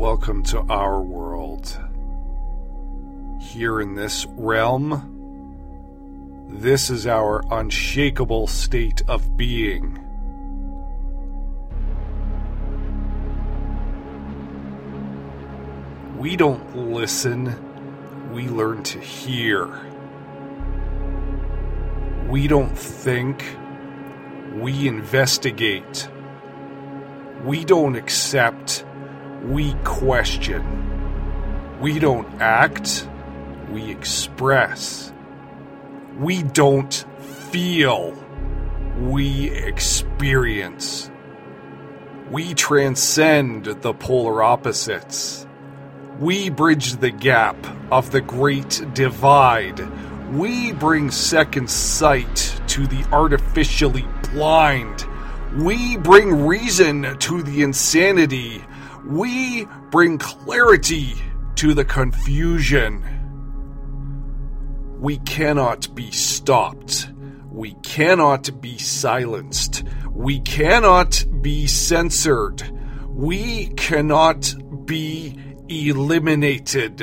Welcome to our world. Here in this realm, this is our unshakable state of being. We don't listen, we learn to hear. We don't think, we investigate. We don't accept, we question. We don't act, we express. We don't feel, we experience. We transcend the polar opposites. We bridge the gap of the great divide. We bring second sight to the artificially blind. We bring reason to the insanity. We bring clarity to the confusion. We cannot be stopped. We cannot be silenced. We cannot be censored. We cannot be eliminated.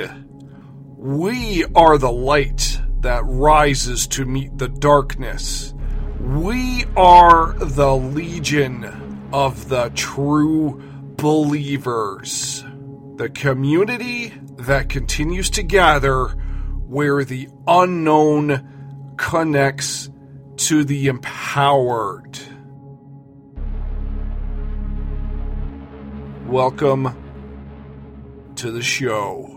We are the light that rises to meet the darkness. We are the legion of the true believers. The community that continues to gather where the unknown connects to the empowered. Welcome to the show.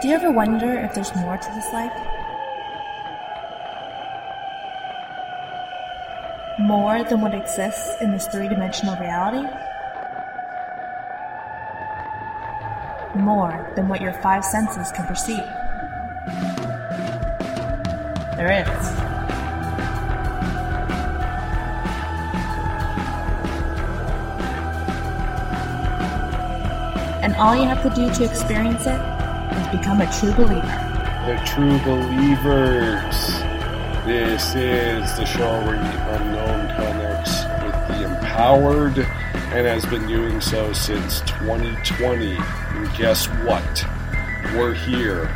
Do you ever wonder if there's more to this life? More than what exists in this three dimensional reality? More than what your five senses can perceive? There is. And all you have to do to experience it is become a true believer. The True Believers. This is the show where the unknown connects with the empowered and has been doing so since 2020. And guess what? We're here.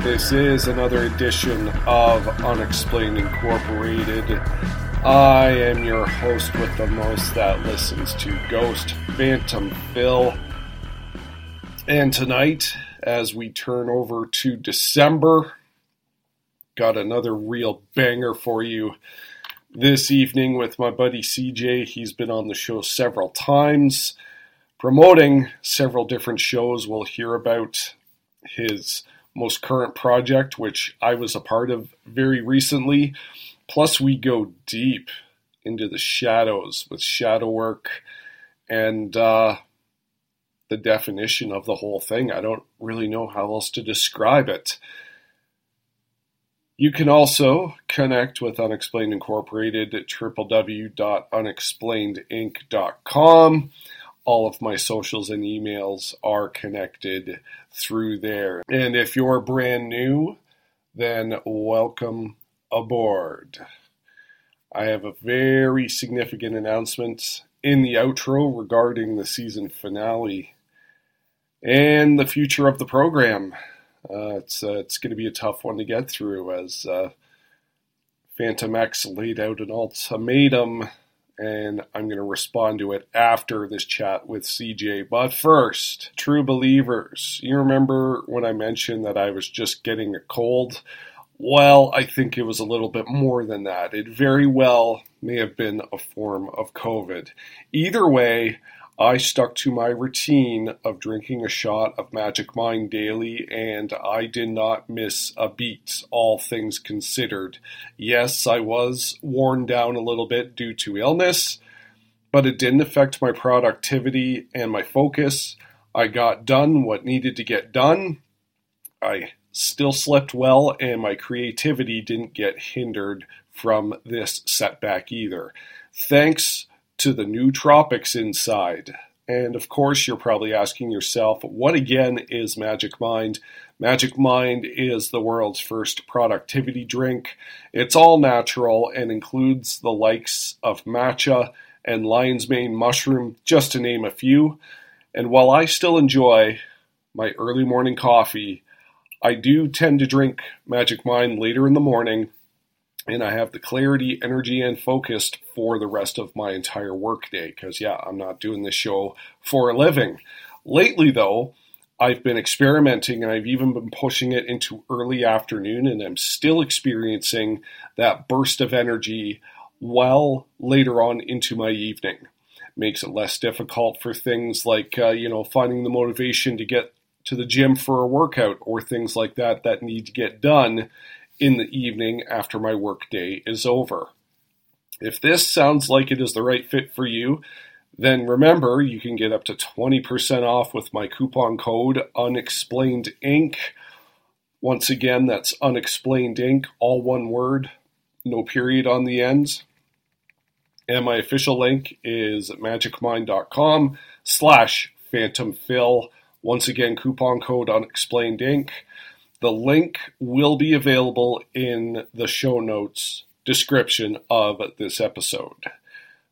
This is another edition of Unexplained Incorporated. I am your host with the most that listens to Ghost Phantom Phil. And tonight, as we turn over to December, got another real banger for you this evening with my buddy CJ. He's been on the show several times, promoting several different shows. We'll hear about his most current project, which I was a part of very recently. Plus, we go deep into the shadows with shadow work and uh, the definition of the whole thing. I don't really know how else to describe it. You can also connect with Unexplained Incorporated at www.unexplainedinc.com. All of my socials and emails are connected through there. And if you're brand new, then welcome aboard. I have a very significant announcement in the outro regarding the season finale and the future of the program. Uh, it's uh, it's going to be a tough one to get through as uh, Phantom X laid out an ultimatum, and I'm going to respond to it after this chat with CJ. But first, true believers, you remember when I mentioned that I was just getting a cold? Well, I think it was a little bit more than that. It very well may have been a form of COVID. Either way, I stuck to my routine of drinking a shot of Magic Mind daily, and I did not miss a beat, all things considered. Yes, I was worn down a little bit due to illness, but it didn't affect my productivity and my focus. I got done what needed to get done. I still slept well, and my creativity didn't get hindered from this setback either. Thanks to the nootropics inside. And of course, you're probably asking yourself, what again is Magic Mind? Magic Mind is the world's first productivity drink. It's all natural and includes the likes of matcha and lion's mane mushroom, just to name a few. And while I still enjoy my early morning coffee, I do tend to drink Magic Mind later in the morning and I have the clarity, energy, and focus for the rest of my entire workday. Because, yeah, I'm not doing this show for a living. Lately, though, I've been experimenting and I've even been pushing it into early afternoon, and I'm still experiencing that burst of energy well later on into my evening. Makes it less difficult for things like, uh, you know, finding the motivation to get to the gym for a workout or things like that that need to get done in the evening after my workday is over. If this sounds like it is the right fit for you, then remember you can get up to 20% off with my coupon code Unexplained Inc. Once again, that's Unexplained Inc, all one word, no period on the ends. And my official link is magicmind.com slash phantomphil. Once again, coupon code Unexplained Inc. The link will be available in the show notes description of this episode.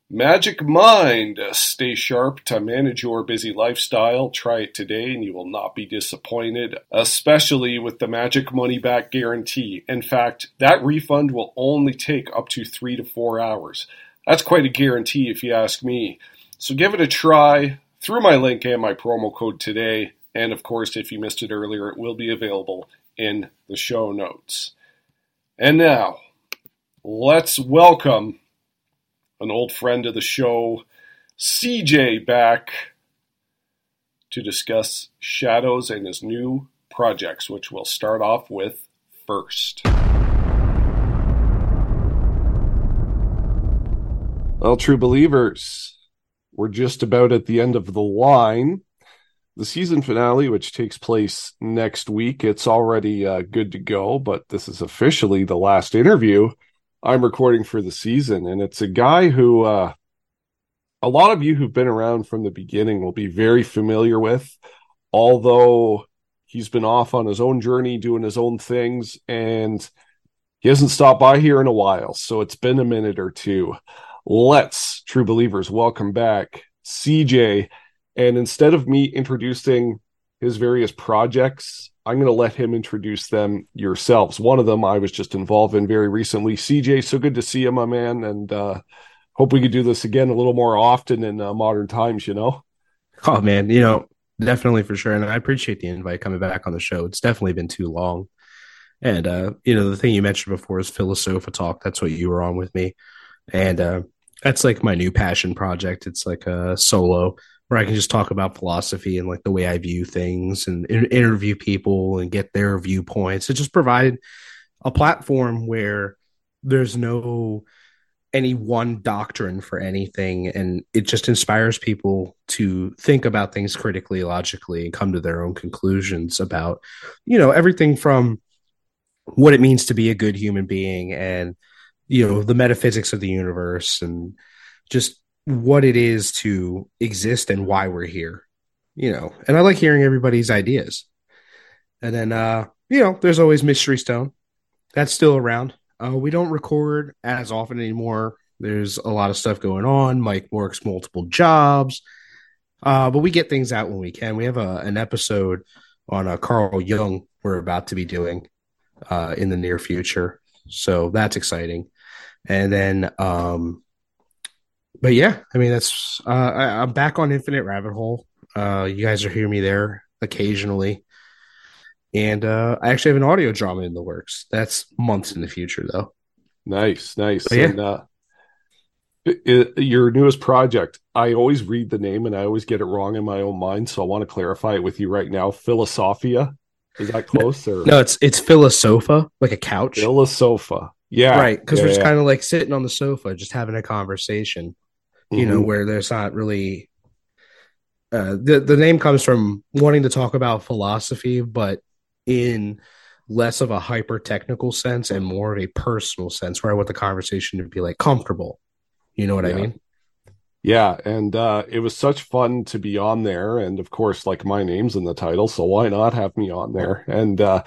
Magic Mind. Stay sharp to manage your busy lifestyle. Try it today and you will not be disappointed, especially with the Magic Money Back Guarantee. In fact, that refund will only take up to three to four hours. That's quite a guarantee if you ask me. So give it a try through my link and my promo code today. And of course, if you missed it earlier, it will be available in the show notes. And now, let's welcome an old friend of the show, CJ, back to discuss Shadows and his new projects, which we'll start off with first. Well, true believers, we're just about at the end of the line the season finale, which takes place next week, it's already uh, good to go, but this is officially the last interview I'm recording for the season. And it's a guy who uh, a lot of you who've been around from the beginning will be very familiar with, although he's been off on his own journey doing his own things and he hasn't stopped by here in a while. So it's been a minute or two. Let's, true believers, welcome back CJ and instead of me introducing his various projects, I'm going to let him introduce them yourselves. One of them I was just involved in very recently. CJ, so good to see you, my man. And uh, hope we could do this again a little more often in uh, modern times, you know? Oh, man. You know, definitely for sure. And I appreciate the invite coming back on the show. It's definitely been too long. And, uh, you know, the thing you mentioned before is Philosofa Talk. That's what you were on with me. And uh, that's like my new passion project. It's like a solo where I can just talk about philosophy and like the way I view things and interview people and get their viewpoints. It just provided a platform where there's no any one doctrine for anything and it just inspires people to think about things critically logically and come to their own conclusions about you know everything from what it means to be a good human being and you know the metaphysics of the universe and just what it is to exist and why we're here you know? And i like hearing everybody's ideas. And then uh you know there's always mystery stone. That's still around. Uh we don't record as often anymore. There's a lot of stuff going on. Mike works multiple jobs. Uh but we get things out when we can. We have a, an episode on uh, carl jung we're about to be doing uh in the near future. So that's exciting. And then um but yeah, I mean that's uh, I, am back on Infinite Rabbit Hole. Uh, you guys are hearing me there occasionally, and uh, I actually have an audio drama in the works. That's months in the future, though. Nice, nice. But, yeah. And, uh, it, your newest project, I always read the name and I always get it wrong in my own mind, so I want to clarify it with you right now. Philosophia, is that close? Or no? It's it's Philosofa, like a couch. Philosofa, yeah, right. Because yeah, we're just yeah. kind of like sitting on the sofa, just having a conversation you know, mm-hmm. where there's not really uh, the the name comes from wanting to talk about philosophy, but in less of a hyper technical sense and more of a personal sense, where I want the conversation to be like comfortable. You know what yeah. I mean? Yeah, and uh, it was such fun to be on there. And of course, like my name's in the title, so why not have me on there? And uh,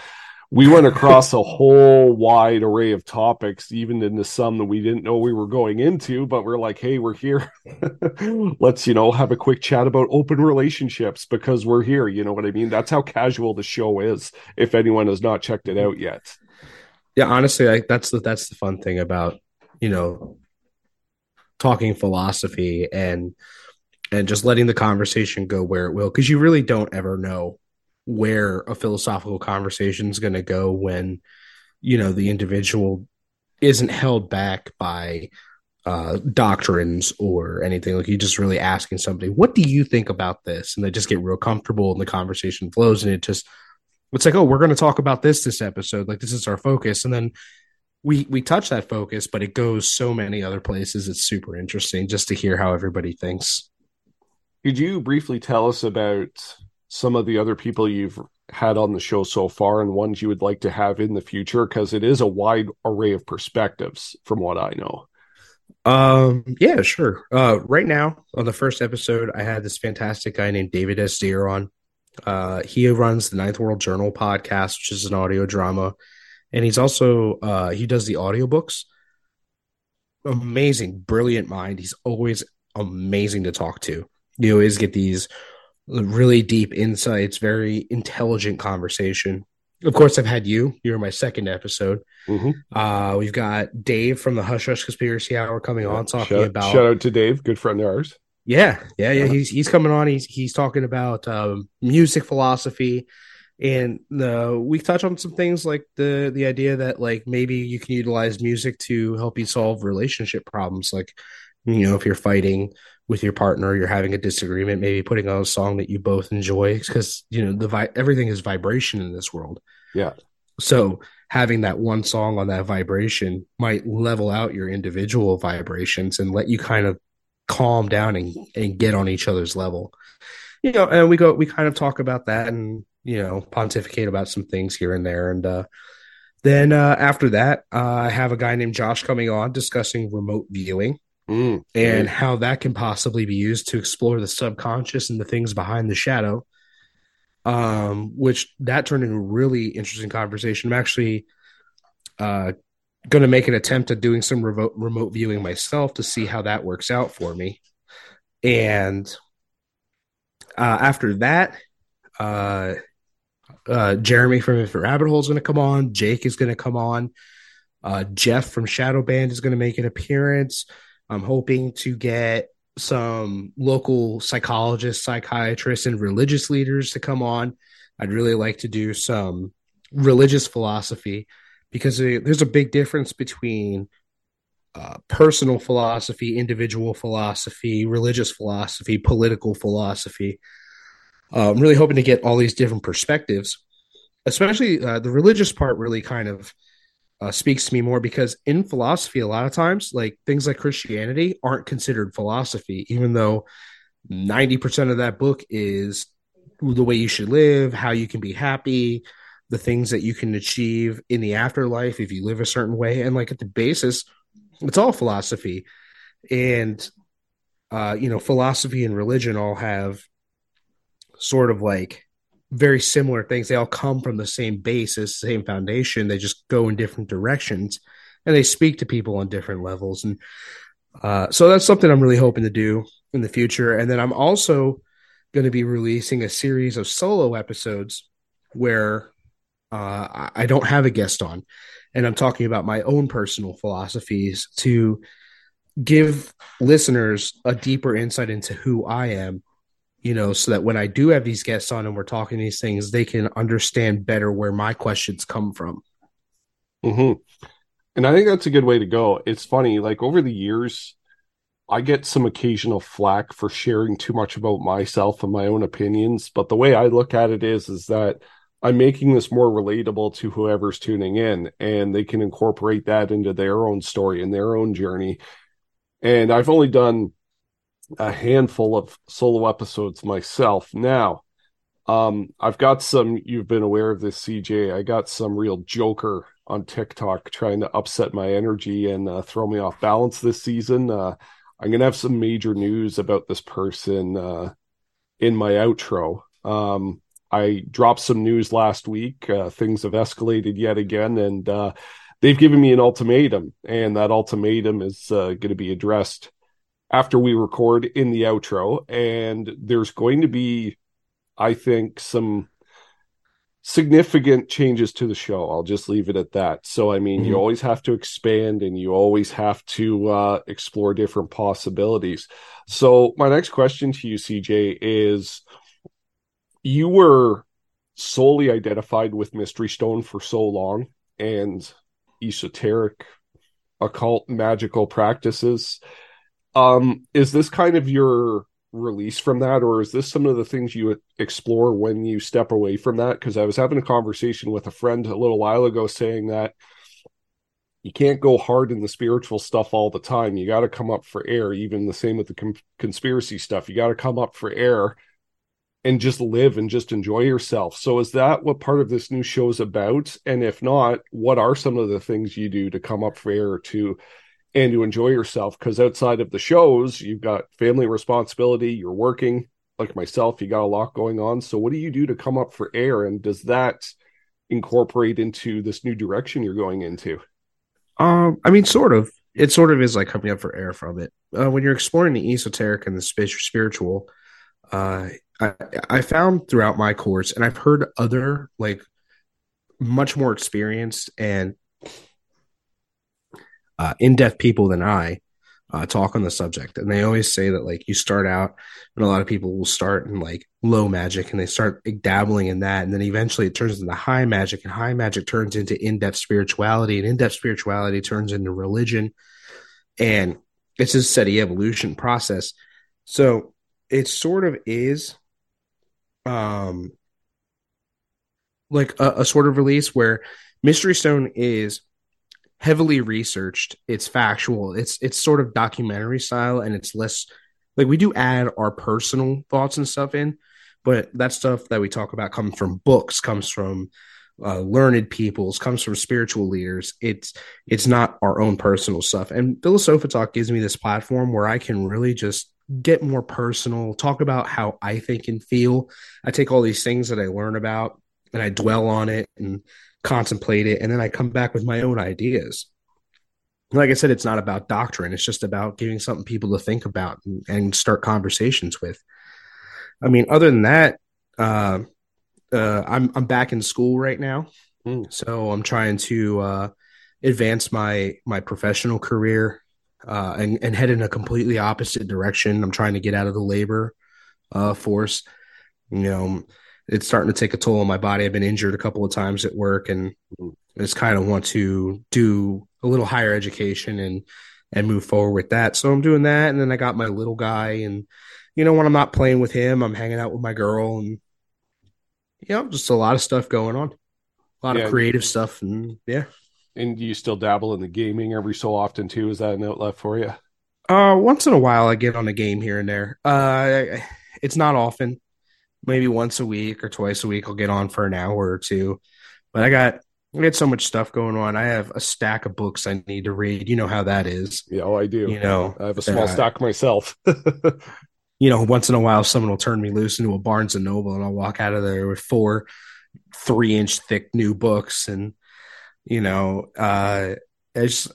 we went across a whole wide array of topics, even into some that we didn't know we were going into, but we're like, hey, we're here. Let's, you know, have a quick chat about open relationships because we're here. You know what I mean? That's how casual the show is, if anyone has not checked it out yet. Yeah, honestly, I, that's the that's the fun thing about, you know, talking philosophy and and just letting the conversation go where it will because you really don't ever know where a philosophical conversation is going to go when you know the individual isn't held back by uh, doctrines or anything like you just really asking somebody what do you think about this and they just get real comfortable and the conversation flows and it just it's like oh we're going to talk about this this episode like this is our focus and then we we touch that focus, but it goes so many other places. It's super interesting just to hear how everybody thinks. Could you briefly tell us about some of the other people you've had on the show so far and ones you would like to have in the future? Because it is a wide array of perspectives, from what I know. Um, yeah, sure. Uh, right now on the first episode, I had this fantastic guy named David S. Deer on. Uh, he runs the Ninth World Journal podcast, which is an audio drama and he's also uh, he does the audiobooks. Amazing, brilliant mind. He's always amazing to talk to. You always get these really deep insights, very intelligent conversation. Of course, I've had you. You're my second episode. Mm-hmm. Uh, we've got Dave from the Hush Hush Conspiracy Hour coming on talking shout, about. Shout out to Dave, good friend of ours. Yeah, yeah, yeah. He's he's coming on. He's he's talking about um, music philosophy and uh, we touch on some things like the the idea that like maybe you can utilize music to help you solve relationship problems like you know if you're fighting with your partner you're having a disagreement maybe putting on a song that you both enjoy because you know the vi- everything is vibration in this world. Yeah. So having that one song on that vibration might level out your individual vibrations and let you kind of calm down and, and get on each other's level. You know and we go we kind of talk about that and you know, pontificate about some things here and there. And uh, then uh, after that, uh, I have a guy named Josh coming on discussing remote viewing mm, and how that can possibly be used to explore the subconscious and the things behind the shadow. Um, which that turned into a really interesting conversation. I'm actually uh, going to make an attempt at doing some remote remote viewing myself to see how that works out for me. And uh, after that, uh, uh, Jeremy from If Rabbit Hole is going to come on. Jake is going to come on. Uh, Jeff from Shadow Band is going to make an appearance. I'm hoping to get some local psychologists, psychiatrists, and religious leaders to come on. I'd really like to do some religious philosophy because there's a big difference between uh, personal philosophy, individual philosophy, religious philosophy, political philosophy. Uh, I'm really hoping to get all these different perspectives, especially uh, the religious part. Really, kind of uh, speaks to me more because in philosophy, a lot of times, like things like Christianity aren't considered philosophy, even though ninety percent of that book is the way you should live, how you can be happy, the things that you can achieve in the afterlife if you live a certain way, and like at the basis, it's all philosophy, and uh, you know, philosophy and religion all have sort of like very similar things. They all come from the same basis, same foundation. They just go in different directions and they speak to people on different levels. And uh, so that's something I'm really hoping to do in the future. And then I'm also going to be releasing a series of solo episodes where uh, I don't have a guest on. And I'm talking about my own personal philosophies to give listeners a deeper insight into who I am you know, so that when I do have these guests on and we're talking these things, they can understand better where my questions come from. hmm And I think that's a good way to go. It's funny, like over the years, I get some occasional flack for sharing too much about myself and my own opinions. But the way I look at it is, is that I'm making this more relatable to whoever's tuning in and they can incorporate that into their own story and their own journey. And I've only done a handful of solo episodes myself. Now, um, I've got some, you've been aware of this, CJ. I got some real joker on TikTok trying to upset my energy and uh, throw me off balance this season. Uh, I'm gonna have some major news about this person uh, in my outro. Um, I dropped some news last week. Uh, things have escalated yet again, and uh, they've given me an ultimatum, and that ultimatum is uh, going to be addressed after we record in the outro. And there's going to be, I think, some significant changes to the show. I'll just leave it at that. So, I mean, mm-hmm. you always have to expand and you always have to uh, explore different possibilities. So, my next question to you, CJ, is you were solely identified with Mystery Stone for so long and esoteric, occult, magical practices. Um, is this kind of your release from that, or is this some of the things you explore when you step away from that? Because I was having a conversation with a friend a little while ago saying that you can't go hard in the spiritual stuff all the time. You got to come up for air. Even the same with the com- conspiracy stuff. You got to come up for air and just live and just enjoy yourself. So is that what part of this new show is about? And if not, what are some of the things you do to come up for air to and to enjoy yourself? Because outside of the shows, you've got family responsibility, you're working like myself, you got a lot going on. So what do you do to come up for air? And does that incorporate into this new direction you're going into? Um, I mean, sort of. It sort of is like coming up for air from it. Uh, when you're exploring the esoteric and the spiritual, uh, I, I found throughout my course, and I've heard other like much more experienced and uh, in-depth people than I uh, talk on the subject, and they always say that like you start out, and a lot of people will start in like low magic, and they start dabbling in that, and then eventually it turns into high magic, and high magic turns into in-depth spirituality, and in-depth spirituality turns into religion, and it's a steady evolution process. So it sort of is um like a, a sort of release where Mystery Stone is heavily researched, it's factual, it's it's sort of documentary style and it's less like we do add our personal thoughts and stuff in, but that stuff that we talk about comes from books, comes from uh, learned peoples, comes from spiritual leaders. It's it's not our own personal stuff. And Philosofa Talk gives me this platform where I can really just get more personal, talk about how I think and feel. I take all these things that I learn about and I dwell on it and contemplate it, and then I come back with my own ideas. Like I said, it's not about doctrine, it's just about giving something people to think about and, and start conversations with. I mean, other than that, uh, uh, I'm I'm back in school right now, mm. so I'm trying to uh, advance my my professional career uh, and and head in a completely opposite direction. I'm trying to get out of the labor uh, force. You know, it's starting to take a toll on my body. I've been injured a couple of times at work, and I just kind of want to do a little higher education and and move forward with that. So I'm doing that, and then I got my little guy, and you know, when I'm not playing with him, I'm hanging out with my girl, and you know, just a lot of stuff going on, a lot yeah. of creative stuff, and yeah. And do you still dabble in the gaming every so often too? Is that an outlet for you? Uh, once in a while, I get on a game here and there. Uh, it's not often. Maybe once a week or twice a week, I'll get on for an hour or two. But I got I got so much stuff going on. I have a stack of books I need to read. You know how that is. Yeah, oh, I do. You know, I have a small uh, stack myself. you know, once in a while, someone will turn me loose into a Barnes and Noble, and I'll walk out of there with four three inch thick new books and you know, uh, it's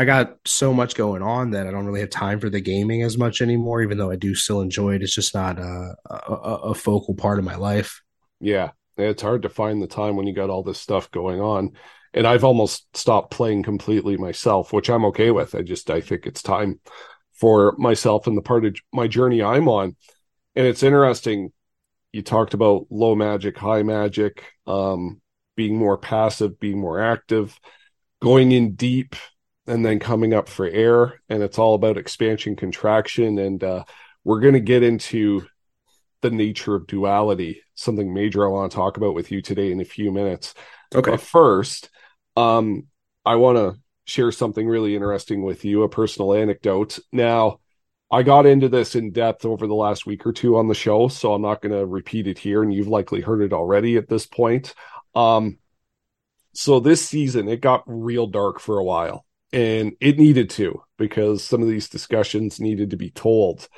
I got so much going on that I don't really have time for the gaming as much anymore. Even though I do still enjoy it, it's just not a, a, a focal part of my life. Yeah, it's hard to find the time when you got all this stuff going on. And I've almost stopped playing completely myself, which I'm okay with. I just I think it's time for myself and the part of my journey I'm on. And it's interesting. You talked about low magic, high magic. Um, being more passive, being more active, going in deep, and then coming up for air. And it's all about expansion, contraction. And uh, we're going to get into the nature of duality, something major I want to talk about with you today in a few minutes. Okay. But first, um, I want to share something really interesting with you, a personal anecdote. Now, I got into this in depth over the last week or two on the show, so I'm not going to repeat it here, and you've likely heard it already at this point. Um, so this season it got real dark for a while. And it needed to because some of these discussions needed to be told.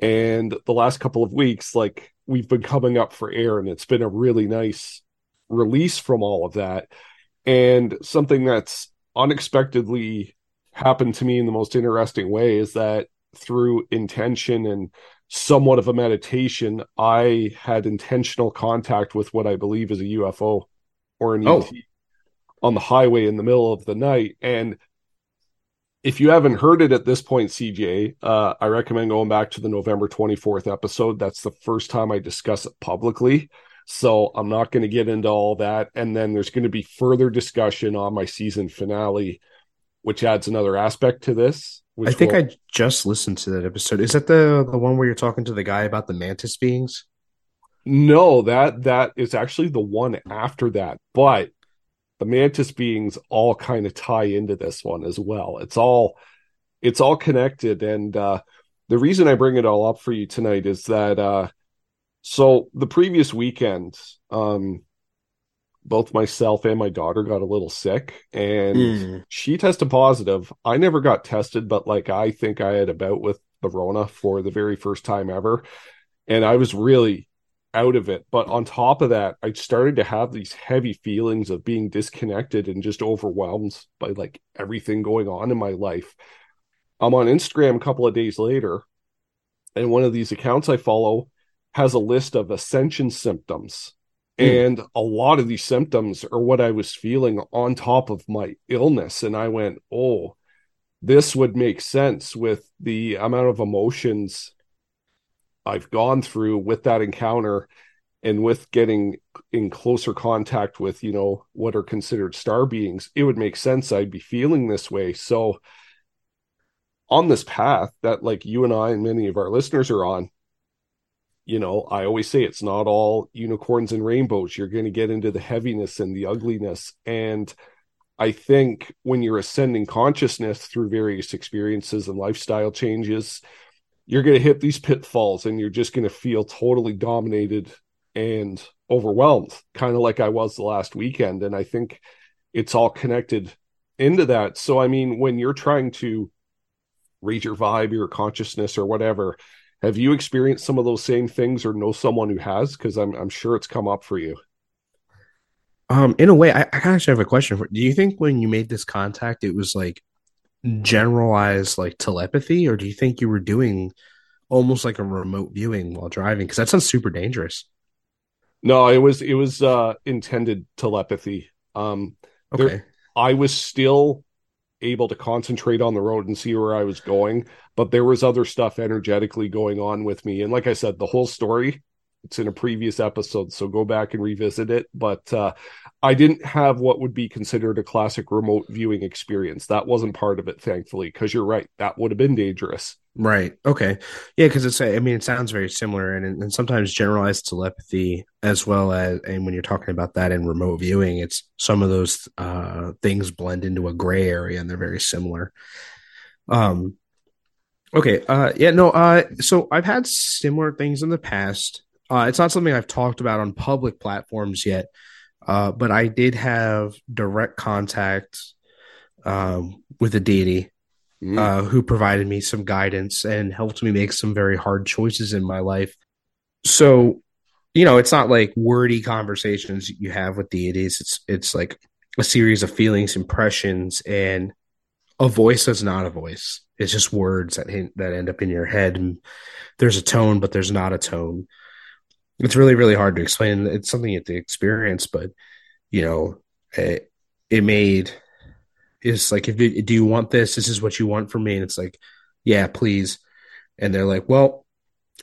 And the last couple of weeks, like we've been coming up for air, and it's been a really nice release from all of that. And something that's unexpectedly happened to me in the most interesting way is that through intention and somewhat of a meditation, I had intentional contact with what I believe is a UFO or an oh. ET on the highway in the middle of the night. And if you haven't heard it at this point, CJ, uh, I recommend going back to the November 24th episode. That's the first time I discuss it publicly. So I'm not going to get into all that. And then there's going to be further discussion on my season finale, which adds another aspect to this. I think will... I just listened to that episode. Is that the the one where you're talking to the guy about the mantis beings? No, that that is actually the one after that. But the mantis beings all kind of tie into this one as well. It's all it's all connected and uh the reason I bring it all up for you tonight is that uh so the previous weekend um both myself and my daughter got a little sick and mm. she tested positive. I never got tested, but like I think I had a bout with the Rona for the very first time ever. And I was really out of it. But on top of that, I started to have these heavy feelings of being disconnected and just overwhelmed by like everything going on in my life. I'm on Instagram a couple of days later, and one of these accounts I follow has a list of ascension symptoms Mm. And a lot of these symptoms are what I was feeling on top of my illness. And I went, oh, this would make sense with the amount of emotions I've gone through with that encounter and with getting in closer contact with, you know, what are considered star beings. It would make sense I'd be feeling this way. So, on this path that like you and I and many of our listeners are on, you know, I always say it's not all unicorns and rainbows. You're going to get into the heaviness and the ugliness. And I think when you're ascending consciousness through various experiences and lifestyle changes, you're going to hit these pitfalls and you're just going to feel totally dominated and overwhelmed, kind of like I was the last weekend. And I think it's all connected into that. So, I mean, when you're trying to read your vibe, your consciousness, or whatever, have you experienced some of those same things or know someone who has? Because I'm I'm sure it's come up for you. Um, in a way, I, I actually have a question for. Do you think when you made this contact, it was like generalized like telepathy, or do you think you were doing almost like a remote viewing while driving? Because that sounds super dangerous. No, it was it was uh intended telepathy. Um, okay. There, I was still able to concentrate on the road and see where I was going. But there was other stuff energetically going on with me. And like I said, the whole story, it's in a previous episode. So go back and revisit it. But uh, I didn't have what would be considered a classic remote viewing experience. That wasn't part of it, thankfully, because you're right. That would have been dangerous. Right. Okay. Yeah, because it's I mean it sounds very similar, and and sometimes generalized telepathy as well as and when you're talking about that in remote viewing, it's some of those uh, things blend into a gray area, and they're very similar. Um. Okay. Uh. Yeah. No. Uh. So I've had similar things in the past. Uh. It's not something I've talked about on public platforms yet. Uh. But I did have direct contact um with a deity mm. uh, who provided me some guidance and helped me make some very hard choices in my life. So, you know, it's not like wordy conversations you have with deities. It's it's like a series of feelings, impressions, and a voice that's not a voice. It's just words that hint, that end up in your head, and there's a tone, but there's not a tone. It's really really hard to explain. It's something you have to experience, but you know, it, it made it's like, if do you want this? This is what you want from me, and it's like, yeah, please. And they're like, well,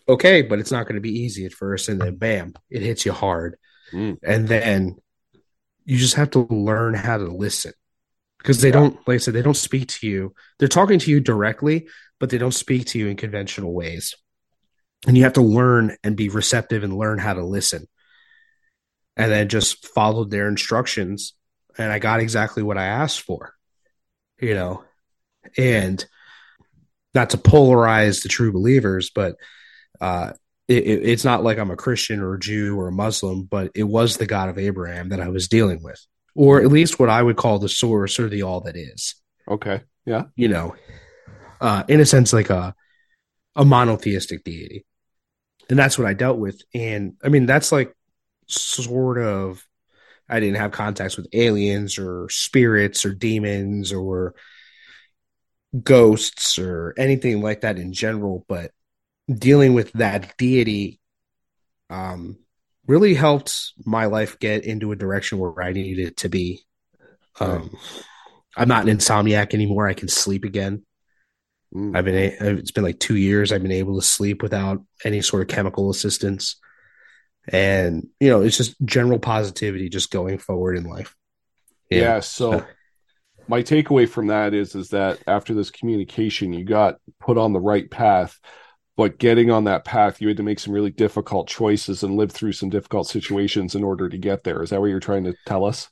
okay, but it's not going to be easy at first, and then bam, it hits you hard, mm. and then you just have to learn how to listen because they yeah. don't, like I said, they don't speak to you. They're talking to you directly, but they don't speak to you in conventional ways. And you have to learn and be receptive and learn how to listen. And then just followed their instructions. And I got exactly what I asked for you know, and not to polarize the true believers, but uh, it, it's not like I'm a Christian or a Jew or a Muslim, but it was the God of Abraham that I was dealing with, or at least what I would call the source or the all that is. Okay. Yeah. You know, uh, in a sense, like a a monotheistic deity, and that's what I dealt with. And I mean, that's like sort of. I didn't have contacts with aliens or spirits or demons or ghosts or anything like that in general, but dealing with that deity um, really helped my life get into a direction where I needed it to be. Um, I'm not an insomniac anymore. I can sleep again. Mm. I've been it's been like two years. I've been able to sleep without any sort of chemical assistance, and you know it's just general positivity, just going forward in life. Yeah. yeah so my takeaway from that is is that after this communication you got put on the right path but getting on that path you had to make some really difficult choices and live through some difficult situations in order to get there is that what you're trying to tell us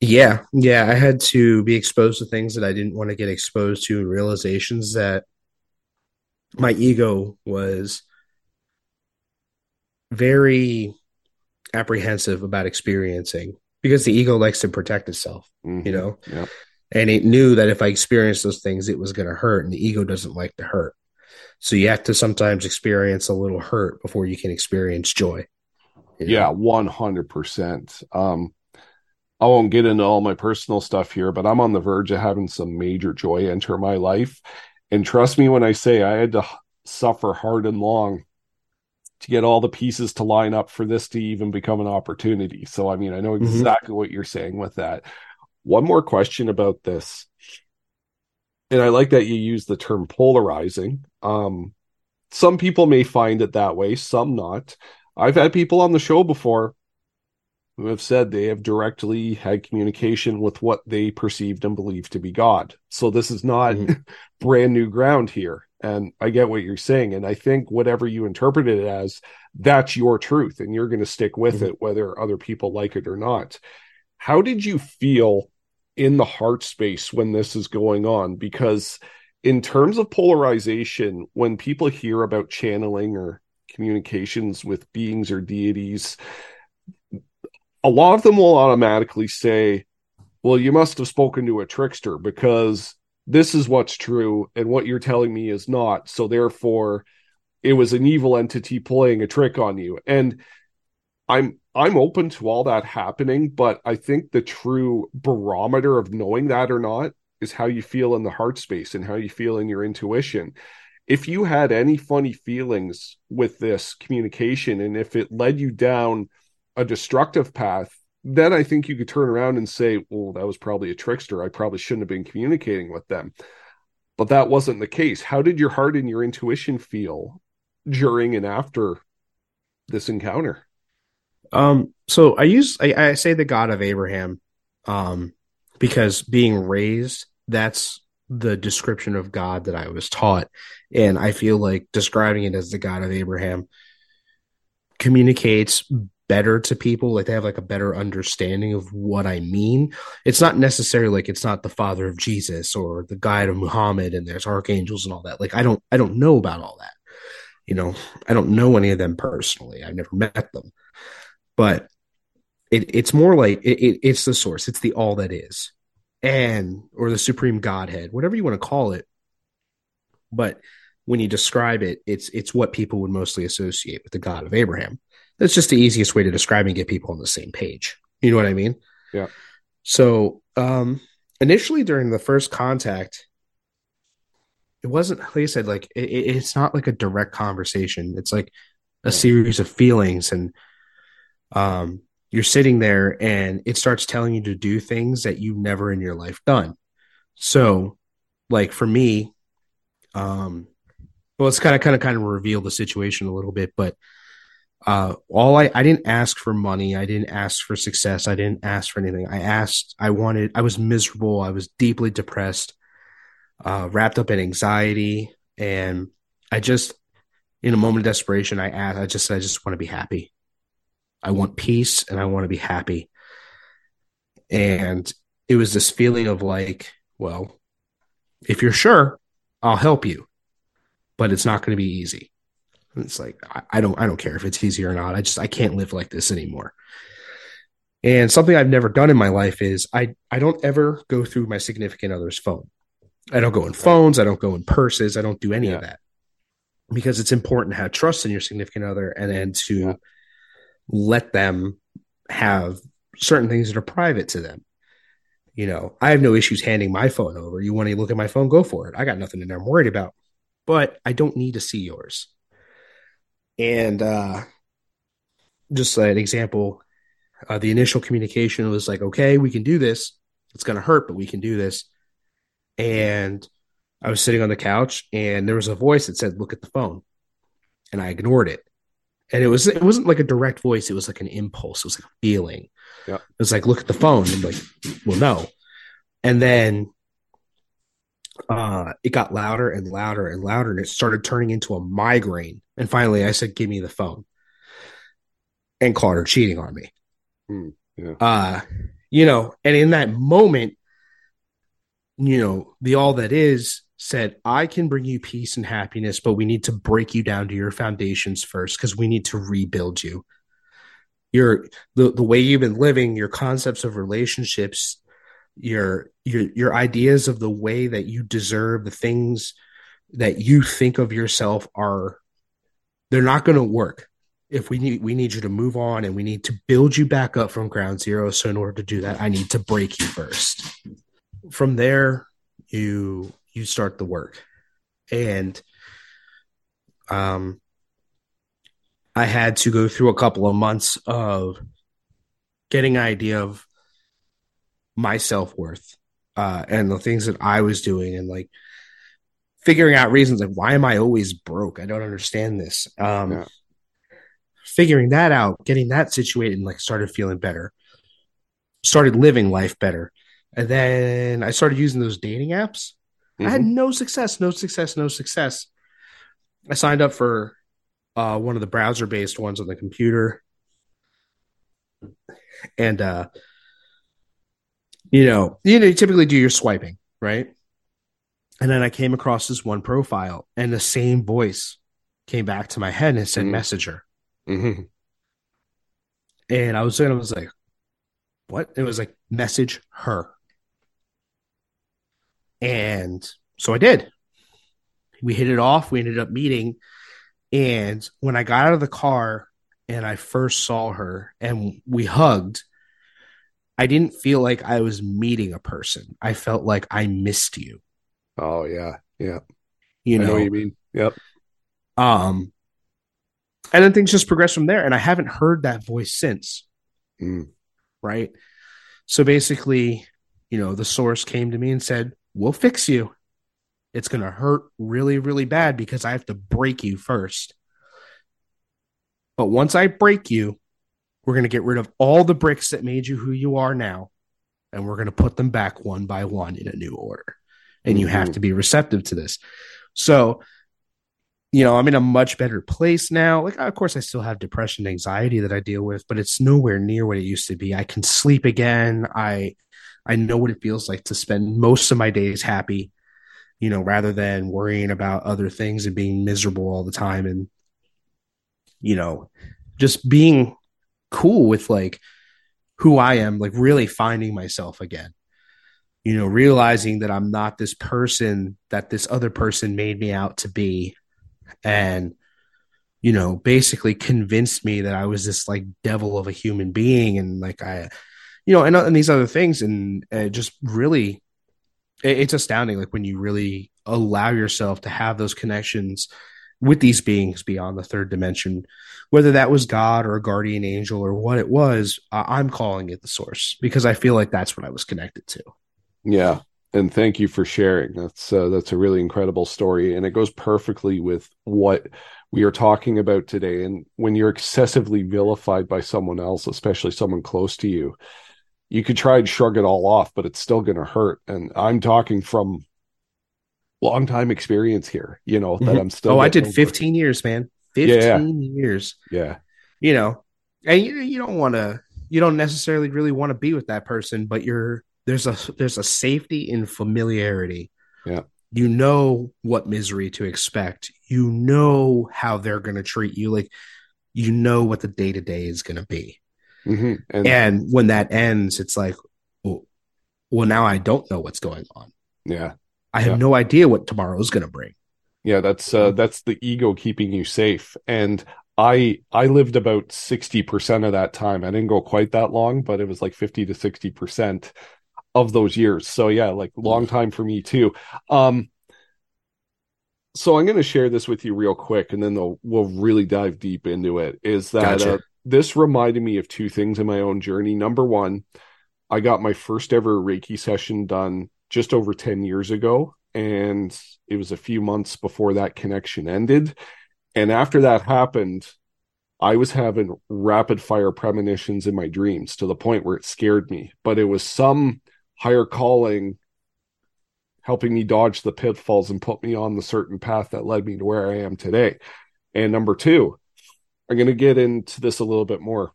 yeah yeah i had to be exposed to things that i didn't want to get exposed to and realizations that my ego was very apprehensive about experiencing because the ego likes to protect itself mm-hmm. you know yeah and it knew that if I experienced those things, it was going to hurt, and the ego doesn't like to hurt. So you have to sometimes experience a little hurt before you can experience joy. You know? Yeah, one hundred percent. Um, I won't get into all my personal stuff here, but I'm on the verge of having some major joy enter my life, and trust me when I say I had to suffer hard and long to get all the pieces to line up for this to even become an opportunity. So, I mean, I know mm-hmm. exactly mm-hmm. what you're saying with that. One more question about this. And I like that you use the term polarizing. Um, some people may find it that way, some not. I've had people on the show before who have said they have directly had communication with what they perceived and believed to be God. So this is not mm-hmm. brand new ground here. And I get what you're saying. And I think whatever you interpret it as, that's your truth and you're going to stick with mm-hmm. it, whether other people like it or not. How did you feel in the heart space when this is going on? Because in terms of polarization, when people hear about channeling or communications with beings or deities, a lot of them will automatically say, Well, you must have spoken to a trickster because this is what's true and what you're telling me is not. So therefore, it was an evil entity playing a trick on you. And I'm I'm open to all that happening, but I think the true barometer of knowing that or not is how you feel in the heart space and how you feel in your intuition. If you had any funny feelings with this communication and if it led you down a destructive path, then I think you could turn around and say, well, that was probably a trickster. I probably shouldn't have been communicating with them. But that wasn't the case. How did your heart and your intuition feel during and after this encounter? Um, so I use I, I say the God of Abraham, um, because being raised, that's the description of God that I was taught, and I feel like describing it as the God of Abraham communicates better to people like they have like a better understanding of what i mean. It's not necessarily like it's not the father of jesus or the guide of muhammad and there's archangels and all that. Like i don't i don't know about all that. You know i don't know any of them personally. I've never met them. But it, it's more like it, it, it's the source. It's the all that is. And or the supreme godhead whatever you want to call it. But when you describe it it's it's what people would mostly associate with the god of abraham that's just the easiest way to describe and get people on the same page you know what i mean yeah so um initially during the first contact it wasn't like i said like it, it's not like a direct conversation it's like a yeah. series of feelings and um, you're sitting there and it starts telling you to do things that you've never in your life done. So, like for me, um, well, it's kind of kind of kind of reveal the situation a little bit, but uh, all I I didn't ask for money, I didn't ask for success, I didn't ask for anything. I asked, I wanted, I was miserable, I was deeply depressed, uh, wrapped up in anxiety, and I just, in a moment of desperation, I asked, I just, I just want to be happy. I want peace and I want to be happy. And it was this feeling of like, well, if you're sure, I'll help you, but it's not going to be easy. And it's like I, I don't I don't care if it's easy or not. I just I can't live like this anymore. And something I've never done in my life is I I don't ever go through my significant other's phone. I don't go in phones, I don't go in purses, I don't do any Yeah. of that. Because it's important to have trust in your significant other and then to Yeah. let them have certain things that are private to them. You know, I have no issues handing my phone over. You want to look at my phone, go for it. I got nothing in there I'm worried about. But I don't need to see yours. And uh just an example, uh, the initial communication was like, okay, we can do this. It's going to hurt, but we can do this. And I was sitting on the couch and there was a voice that said, look at the phone. And I ignored it. And it was, it wasn't like a direct voice. It was like an impulse. It was like a feeling. Yeah. It was like, look at the phone. And I'm like, well, no. And then uh, it got louder and louder and louder and it started turning into a migraine. And finally I said, give me the phone. And called her cheating on me. Hmm, yeah. Uh, you know, and in that moment, you know, the all that is said, I can bring you peace and happiness, but we need to break you down to your foundations first because we need to rebuild you. Your the, the way you've been living, your concepts of relationships, your your your ideas of the way that you deserve the things that you think of yourself are they're not going to work. If we need we need you to move on and we need to build you back up from ground zero. So in order to do that i need to break you first. From there you you start the work. And um i had to go through a couple of months of getting an idea of my self-worth uh and the things that i was doing and like figuring out reasons like why am i always broke? I don't understand this. Um Yeah. figuring that out getting that situated and like started feeling better started living life better. And then i started using those dating apps. I had Mhm. no success no success no success. I signed up for uh one of the browser based ones on the computer. And uh you know you know you typically do your swiping right? And then i came across this one profile and the same voice came back to my head and it said Mhm. messenger. Mhm. and i was and i was like what? It was like message her. And so i did. We hit it off. We ended up meeting. And when i got out of the car and i first saw her and we hugged i didn't feel like i was meeting a person i felt like i missed you Oh yeah, yeah. you know know, what you mean. Yep. um and then things just progressed from there and i haven't heard that voice since Mm. right so basically you know the source came to me and said we'll fix you it's going to hurt really really bad because i have to break you first but once i break you we're going to get rid of all the bricks that made you who you are now and we're going to put them back one by one in a new order. And you have Mhm. to be receptive to this. So you know i'm in a much better place now. Like of course i still have depression and anxiety that i deal with but it's nowhere near what it used to be. I can sleep again. I i know what it feels like to spend most of my days happy you know rather than worrying about other things and being miserable all the time and you know just being cool with like who i am like really finding myself again. You know realizing that i'm not this person that this other person made me out to be. And you know basically convinced me that i was this like devil of a human being and like i you know and, and these other things. And uh, just really it, it's astounding like when you really allow yourself to have those connections with these beings beyond the third dimension whether that was god or a guardian angel or what it was i'm calling it the source because i feel like that's what i was connected to Yeah. And thank you for sharing. That's uh, that's a really incredible story, and it goes perfectly with what we are talking about today. And when you're excessively vilified by someone else, especially someone close to you, you could try and shrug it all off, but it's still going to hurt. And I'm talking from long time experience here. You know that Mhm. I'm still. oh i did over. 15 years man 15 years Yeah. you know and you, you don't want to you don't necessarily really want to be with that person but you're there's a there's a safety in familiarity Yeah. you know what misery to expect you know how they're going to treat you like you know what the day to day is going to be hmm And, And when that ends, it's like, well, well, now I don't know what's going on. yeah, I have Yeah. no idea what tomorrow is going to bring. yeah, that's uh, that's the ego keeping you safe. And I I lived about sixty percent of that time. I didn't go quite that long, but it was like fifty to sixty percent of those years. So yeah, like long time for me too. Um, so I'm going to share this with you real quick, and then they'll, we'll really dive deep into it. Is that Gotcha. uh, this reminded me of two things in my own journey. Number one, I got my first ever Reiki session done just over 10 years ago, and it was a few months before that connection ended. And after that happened, I was having rapid fire premonitions in my dreams to the point where it scared me. But it was some higher calling helping me dodge the pitfalls and put me on the certain path that led me to where I am today. And number two, I'm going to get into this a little bit more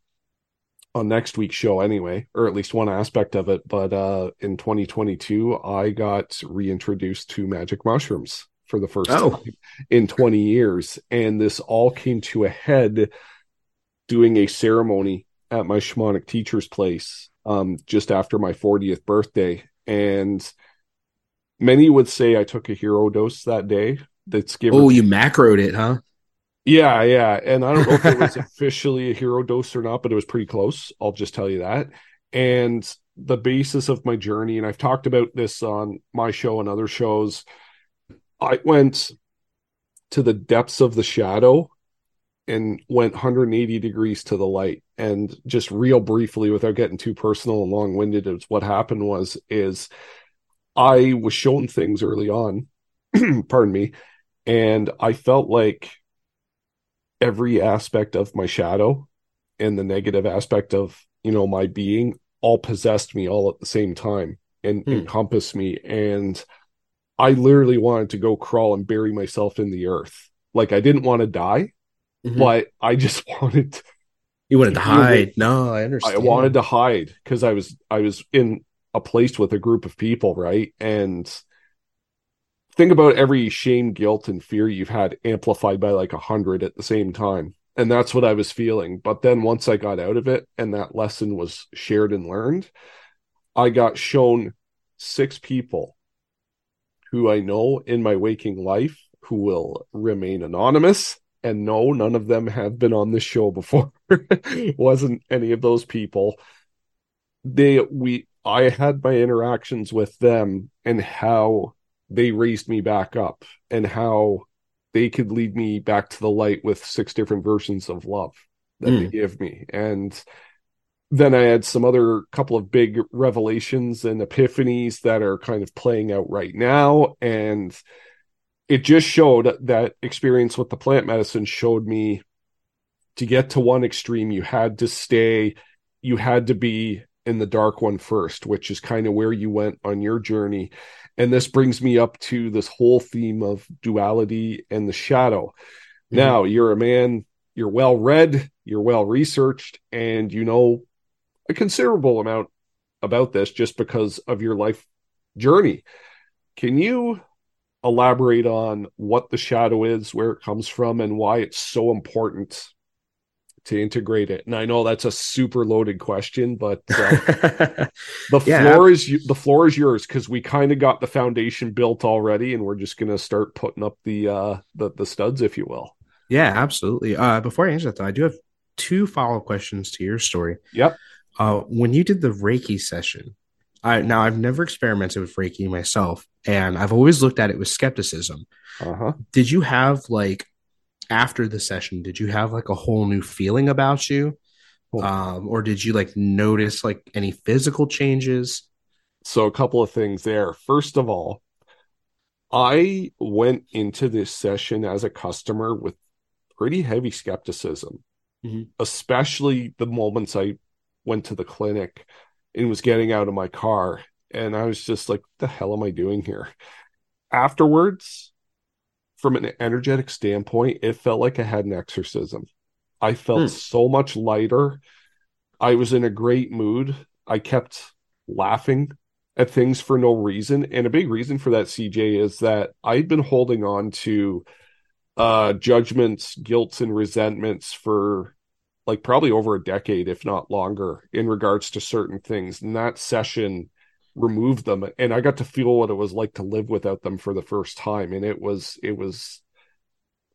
on next week's show anyway, or at least one aspect of it. But uh, in 2022, I got reintroduced to magic mushrooms for the first Oh. time in 20 years. And this all came to a head doing a ceremony at my shamanic teacher's place um, just after my 40th birthday. And many would say I took a hero dose that day. That's given. Oh, you macroed it, huh? Yeah, yeah. And I don't know if it was officially a hero dose or not, but it was pretty close. I'll just tell you that. And the basis of my journey, and I've talked about this on my show and other shows, I went to the depths of the shadow and went 180 degrees to the light. And just real briefly, without getting too personal and long winded, is what happened was is I was shown things early on, pardon me, and I felt like every aspect of my shadow and the negative aspect of you know my being all possessed me all at the same time and Hmm. encompassed me and i literally wanted to go crawl and bury myself in the earth like i didn't want to die Mhm. but i just wanted to, You wanted to hide. No, I understand. I wanted to hide because I was I was in a place with a group of people, right? And think about every shame, guilt, and fear you've had amplified by like a hundred at the same time. And that's what I was feeling. But then once I got out of it and that lesson was shared and learned, I got shown six people who I know in my waking life who will remain anonymous. And no, none of them have been on this show before. Wasn't any of those people. They, we, I had my interactions with them and how they raised me back up and how they could lead me back to the light with six different versions of love that they hmm. give me. And then I had some other couple of big revelations and epiphanies that are kind of playing out right now. And it just showed that experience with the plant medicine showed me to get to one extreme, you had to stay, you had to be in the dark one first, which is kind of where you went on your journey. And this brings me up to this whole theme of duality and the shadow. Mhm. Now, you're a man, you're well read, you're well researched, and you know a considerable amount about this just because of your life journey. Can you elaborate on what the shadow is, where it comes from, and why it's so important to integrate it? And I know that's a super loaded question, but uh, the Yeah. floor is the floor is yours because we kind of got the foundation built already, and we're just gonna start putting up the uh the the studs, if you will. yeah, absolutely. Uh, before I answer that, though, I do have two follow up questions to your story. Yep. Uh, when you did the Reiki session, I now I've never experimented with Reiki myself, and I've always looked at it with skepticism. Uh huh. Did you have like after the session? Did you have like a whole new feeling about you, um, or did you like notice like any physical changes? So a couple of things there. First of all, I went into this session as a customer with pretty heavy skepticism, Mhm. especially the moments I went to the clinic and was getting out of my car. And I was just like, the hell am I doing here? Afterwards, from an energetic standpoint, it felt like I had an exorcism. I felt Hmm. so much lighter. I was in a great mood. I kept laughing at things for no reason. And a big reason for that, CJ, is that I'd been holding on to uh judgments, guilts, and resentments for like probably over a decade, if not longer, in regards to certain things. And that session removed them. And I got to feel what it was like to live without them for the first time. And it was, it was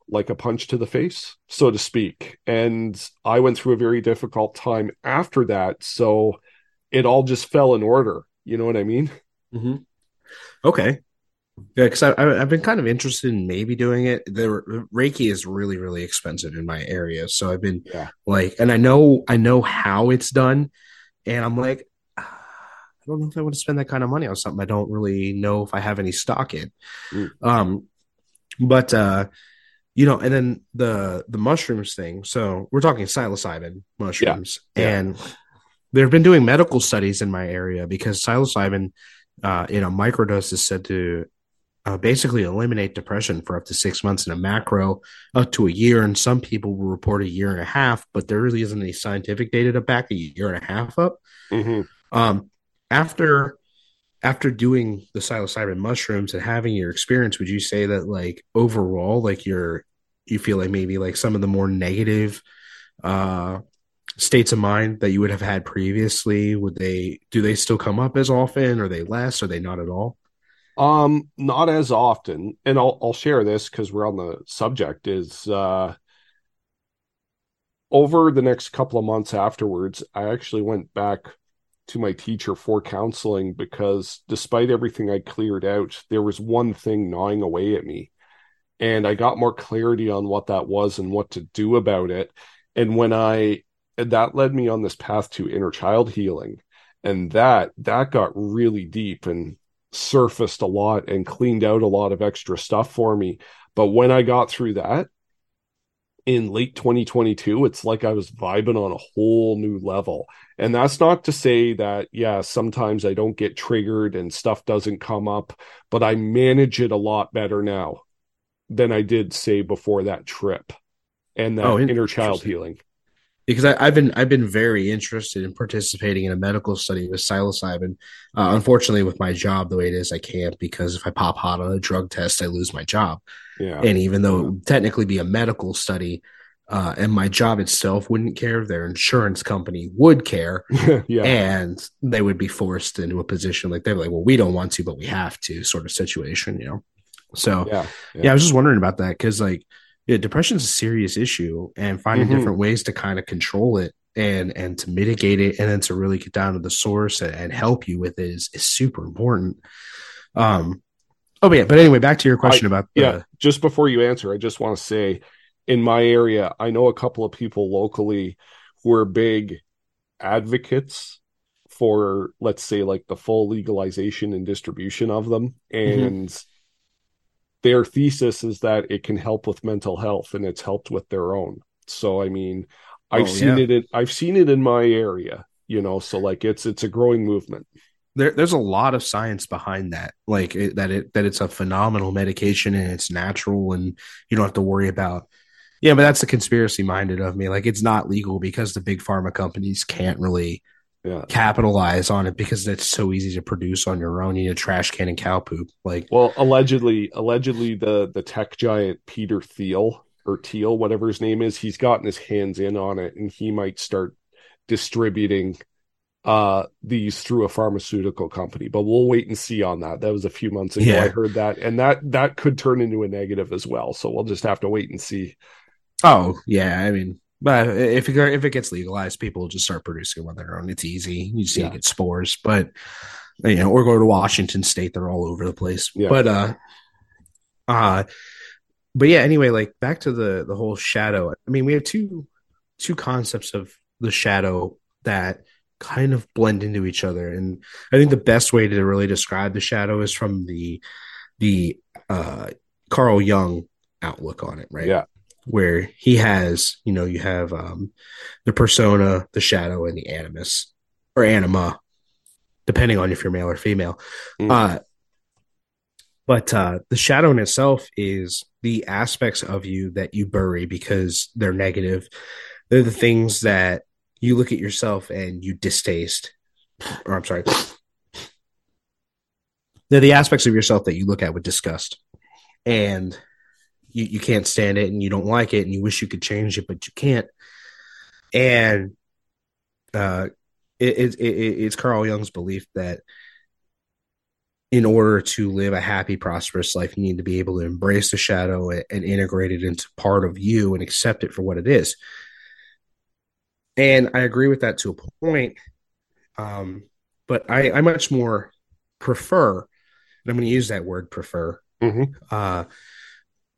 like a punch to the face, so to speak. And I went through a very difficult time after that. So it all just fell in order. You know what I mean? Mm-hmm. Okay. Yeah, because I, have been kind of interested in maybe doing it. The Reiki is really, really expensive in my area, so I've been yeah. like, and I know, I know how it's done, and I'm like, don't know if I want to spend that kind of money on something I don't really know if I have any stock in. Mm. Um, but uh, you know, and then the the mushrooms thing. So we're talking psilocybin mushrooms, yeah. Yeah. and they've been doing medical studies in my area because psilocybin uh, in a microdose is said to uh, basically eliminate depression for up to six months in a macro up to a year. And some people will report a year and a half, but there really isn't any scientific data to back a year and a half up. Mm-hmm. Um, after after doing the psilocybin mushrooms and having your experience, would you say that like overall, like you're you feel like maybe like some of the more negative uh states of mind that you would have had previously would they do they still come up as often? Are they less? Are they not at all? Um, not as often, and I'll I'll share this because we're on the subject. Is uh, over the next couple of months afterwards, I actually went back to my teacher for counseling because despite everything I cleared out, there was one thing gnawing away at me, and I got more clarity on what that was and what to do about it. And when I that led me on this path to inner child healing, and that that got really deep and surfaced a lot and cleaned out a lot of extra stuff for me. But when I got through that in late 2022, it's like I was vibing on a whole new level. And that's not to say that, yeah, sometimes I don't get triggered and stuff doesn't come up, but I manage it a lot better now than I did, say, before that trip and that oh, inner child healing because I, have been I've been very interested in participating in a medical study with psilocybin. Uh, unfortunately, with my job the way it is, I can't because if I pop hot on a drug test, I lose my job. Yeah. And even though it would technically be a medical study, uh, and my job itself wouldn't care, their insurance company would care, yeah. and they would be forced into a position like they're like, well, we don't want to, but we have to, sort of situation, you know. So yeah, yeah, yeah I was just wondering about that because like yeah, depression is a serious issue, and finding mm-hmm. different ways to kind of control it and and to mitigate it, and then to really get down to the source and, and help you with it is is super important. Um. Oh yeah, but anyway, back to your question I, about the, yeah. Just before you answer, I just want to say, in my area, I know a couple of people locally who are big advocates for, let's say, like the full legalization and distribution of them, mm-hmm. and mm-hmm their thesis is that it can help with mental health and it's helped with their own. So i mean i've oh, seen yeah. it in, i've seen it in my area you know so like it's it's a growing movement. There, there's a lot of science behind that like it, that it that it's a phenomenal medication and it's natural and you don't have to worry about yeah but that's the conspiracy minded of me. Like it's not legal because the big pharma companies can't really yeah. capitalize on it because it's so easy to produce on your own. You need a trash can and cow poop. Like, well, allegedly, allegedly, the the tech giant Peter Thiel or Thiel, whatever his name is, he's gotten his hands in on it, and he might start distributing uh these through a pharmaceutical company but we'll wait and see on that that was a few months ago yeah. i heard that and that that could turn into a negative as well so we'll just have to wait and see oh yeah i mean but if it, if it gets legalized, people will just start producing on their own. It's easy. You just yeah. need to get spores, but you know, or go to Washington State. They're all over the place. Yeah. But uh, uh, but yeah. Anyway, like back to the the whole shadow. I mean, we have two two concepts of the shadow that kind of blend into each other, and I think the best way to really describe the shadow is from the the uh Carl Jung outlook on it, right? Yeah where he has, you know, you have um, the persona, the shadow, and the animus or anima, depending on if you're male or female. Mm. Uh, but uh, the shadow in itself is the aspects of you that you bury because they're negative. They're the things that you look at yourself and you distaste, or I'm sorry, they're the aspects of yourself that you look at with disgust. And you, you can't stand it and you don't like it and you wish you could change it, but you can't. and uh, it, it, it, it's Carl Jung's belief that in order to live a happy, prosperous life, you need to be able to embrace the shadow and, integrate it into part of you and accept it for what it is. And I agree with that to a point. Um, but I, I much more prefer, and I'm going to use that word prefer, Mm-hmm. uh,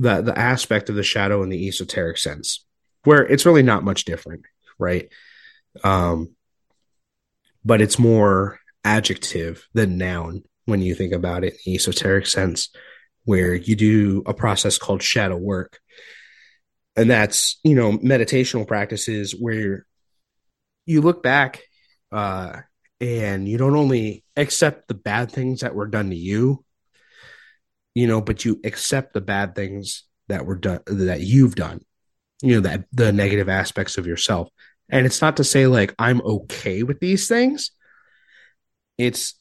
the the aspect of the shadow in the esoteric sense, where it's really not much different, right? Um, but it's more adjective than noun when you think about it in the esoteric sense, where you do a process called shadow work, and that's you know meditational practices where you look back uh, and you don't only accept the bad things that were done to you you know, but you accept the bad things that were done that you've done, you know, that the negative aspects of yourself. And it's not to say like I'm okay with these things. It's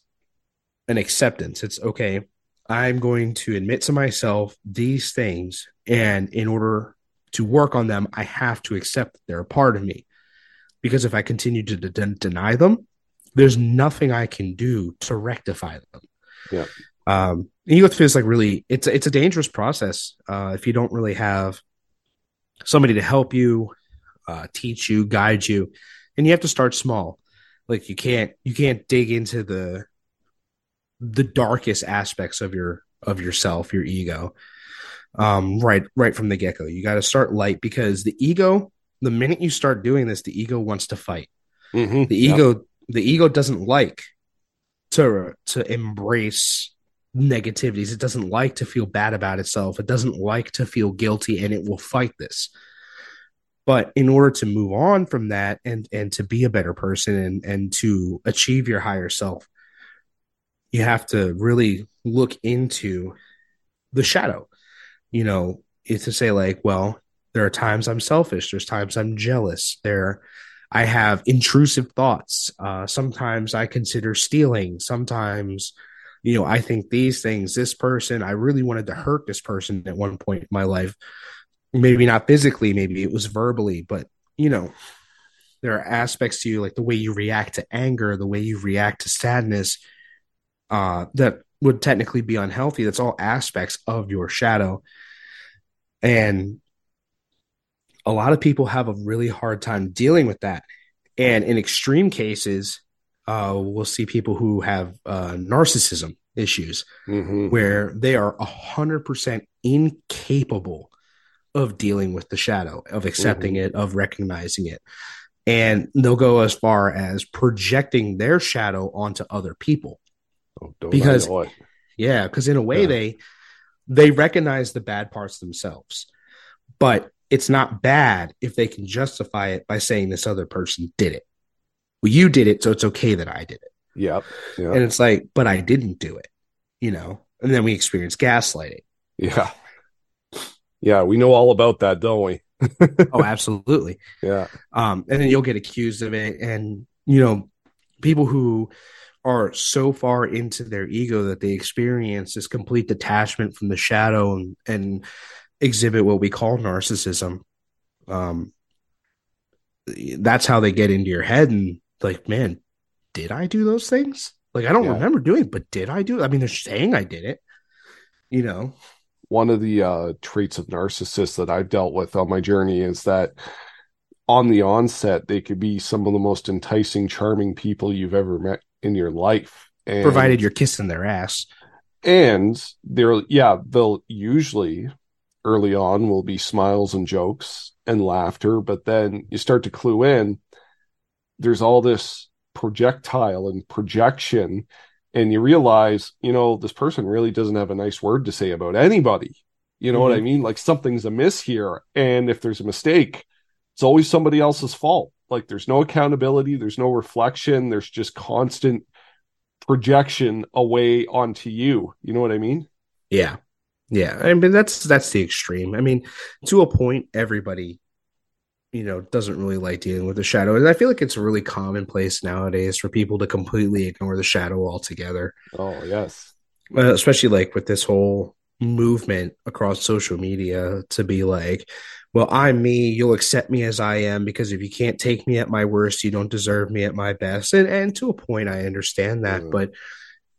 an acceptance. It's okay. I'm going to admit to myself these things. And in order to work on them, I have to accept that they're a part of me. Because if I continue to de- deny them, there's nothing I can do to rectify them. Yeah. Um, ego feels like really it's it's a dangerous process uh, if you don't really have somebody to help you, uh, teach you, guide you, and you have to start small. Like you can't you can't dig into the the darkest aspects of your of yourself, your ego, um, right right from the get go. You got to start light because the ego, the minute you start doing this, the ego wants to fight. Mm-hmm. The ego the ego doesn't like to to embrace negativities. It doesn't like to feel bad about itself. It doesn't like to feel guilty and it will fight this. But in order to move on from that and and to be a better person and and to achieve your higher self, you have to really look into the shadow. You know, it's to say like, well, there are times I'm selfish, there's times I'm jealous. There I have intrusive thoughts. Uh, sometimes I consider stealing. Sometimes you know, I think these things, this person, I really wanted to hurt this person at one point in my life. Maybe not physically, maybe it was verbally, but you know, there are aspects to you like the way you react to anger, the way you react to sadness, uh, that would technically be unhealthy. That's all aspects of your shadow. And a lot of people have a really hard time dealing with that. And in extreme cases, uh, we'll see people who have uh, narcissism issues Mm-hmm. where they are 100% incapable of dealing with the shadow, of accepting it, of recognizing it. And they'll go as far as projecting their shadow onto other people. Oh, don't Because-. Yeah, because in a way Yeah. they they recognize the bad parts themselves. But it's not bad if they can justify it by saying this other person did it. Well, you did it, so it's okay that I did it. Yep. Yeah. And it's like, but I didn't do it, you know? And then we experience gaslighting. yeah. Yeah. We know all about that, don't we? Oh, absolutely. Yeah. Um, and then you'll get accused of it. And, you know, people who are so far into their ego that they experience this complete detachment from the shadow and, and exhibit what we call narcissism. Um, that's how they get into your head and like, man, did I do those things? Like, I don't Yeah. remember doing, it, but did I do? it? I mean, they're saying I did it, you know? one of the uh, traits of narcissists that I've dealt with on my journey is that on the onset, they could be some of the most enticing, charming people you've ever met in your life. And, Provided you're kissing their ass. and they're, yeah, they'll usually early on will be smiles and jokes and laughter, but then you start to clue in, there's all this projectile and projection and you realize, you know, this person really doesn't have a nice word to say about anybody. You know what I mm-hmm. mean? Like something's amiss here. And if there's a mistake, it's always somebody else's fault. Like there's no accountability, there's no reflection, there's just constant projection away onto you. You know what I mean? Yeah. Yeah. I mean that's that's the extreme. I mean, to a point, everybody, you know, doesn't really like dealing with the shadow. And I feel like it's really commonplace nowadays for people to completely ignore the shadow altogether. Oh, yes. Uh, especially like with this whole movement across social media to be like, well, I'm me, you'll accept me as I am because if you can't take me at my worst, you don't deserve me at my best. And and to a point I understand that, Mm. but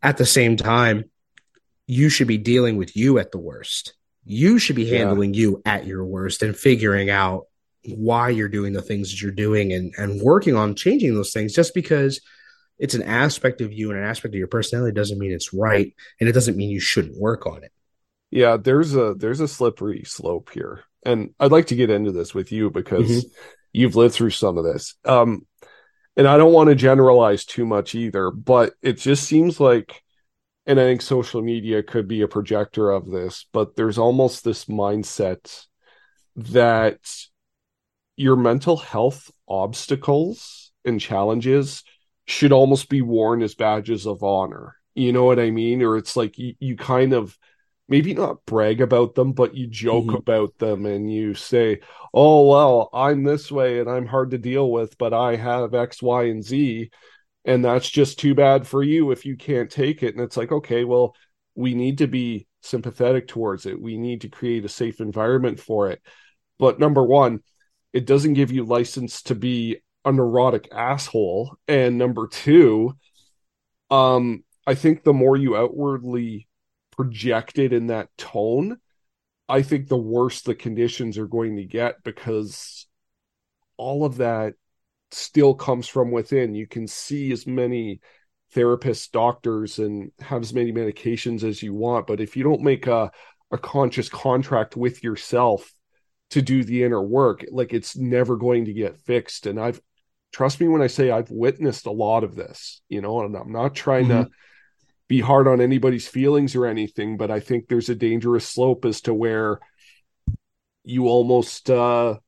at the same time, you should be dealing with you at the worst. You should be Yeah. handling you at your worst and figuring out why you're doing the things that you're doing and and working on changing those things just because it's an aspect of you and an aspect of your personality doesn't mean it's right and it doesn't mean you shouldn't work on it. Yeah, there's a there's a slippery slope here. And I'd like to get into this with you because you've lived through some of this. Um and I don't want to generalize too much either, but it just seems like and I think social media could be a projector of this, but there's almost this mindset that your mental health obstacles and challenges should almost be worn as badges of honor. You know what I mean? Or it's like you, you kind of maybe not brag about them, but you joke Mhm. about them and you say, Oh, well, I'm this way and I'm hard to deal with, but I have X, Y, and Z. And that's just too bad for you if you can't take it. And it's like, okay, well, we need to be sympathetic towards it. We need to create a safe environment for it. But number one, it doesn't give you license to be a neurotic asshole. And number two, um, I think the more you outwardly project it in that tone, I think the worse the conditions are going to get because all of that still comes from within. You can see as many therapists, doctors, and have as many medications as you want, but if you don't make a a conscious contract with yourself to do the inner work, like it's never going to get fixed. And I've trust me when I say I've witnessed a lot of this, you know, and I'm not trying to be hard on anybody's feelings or anything, but I think there's a dangerous slope as to where you almost uh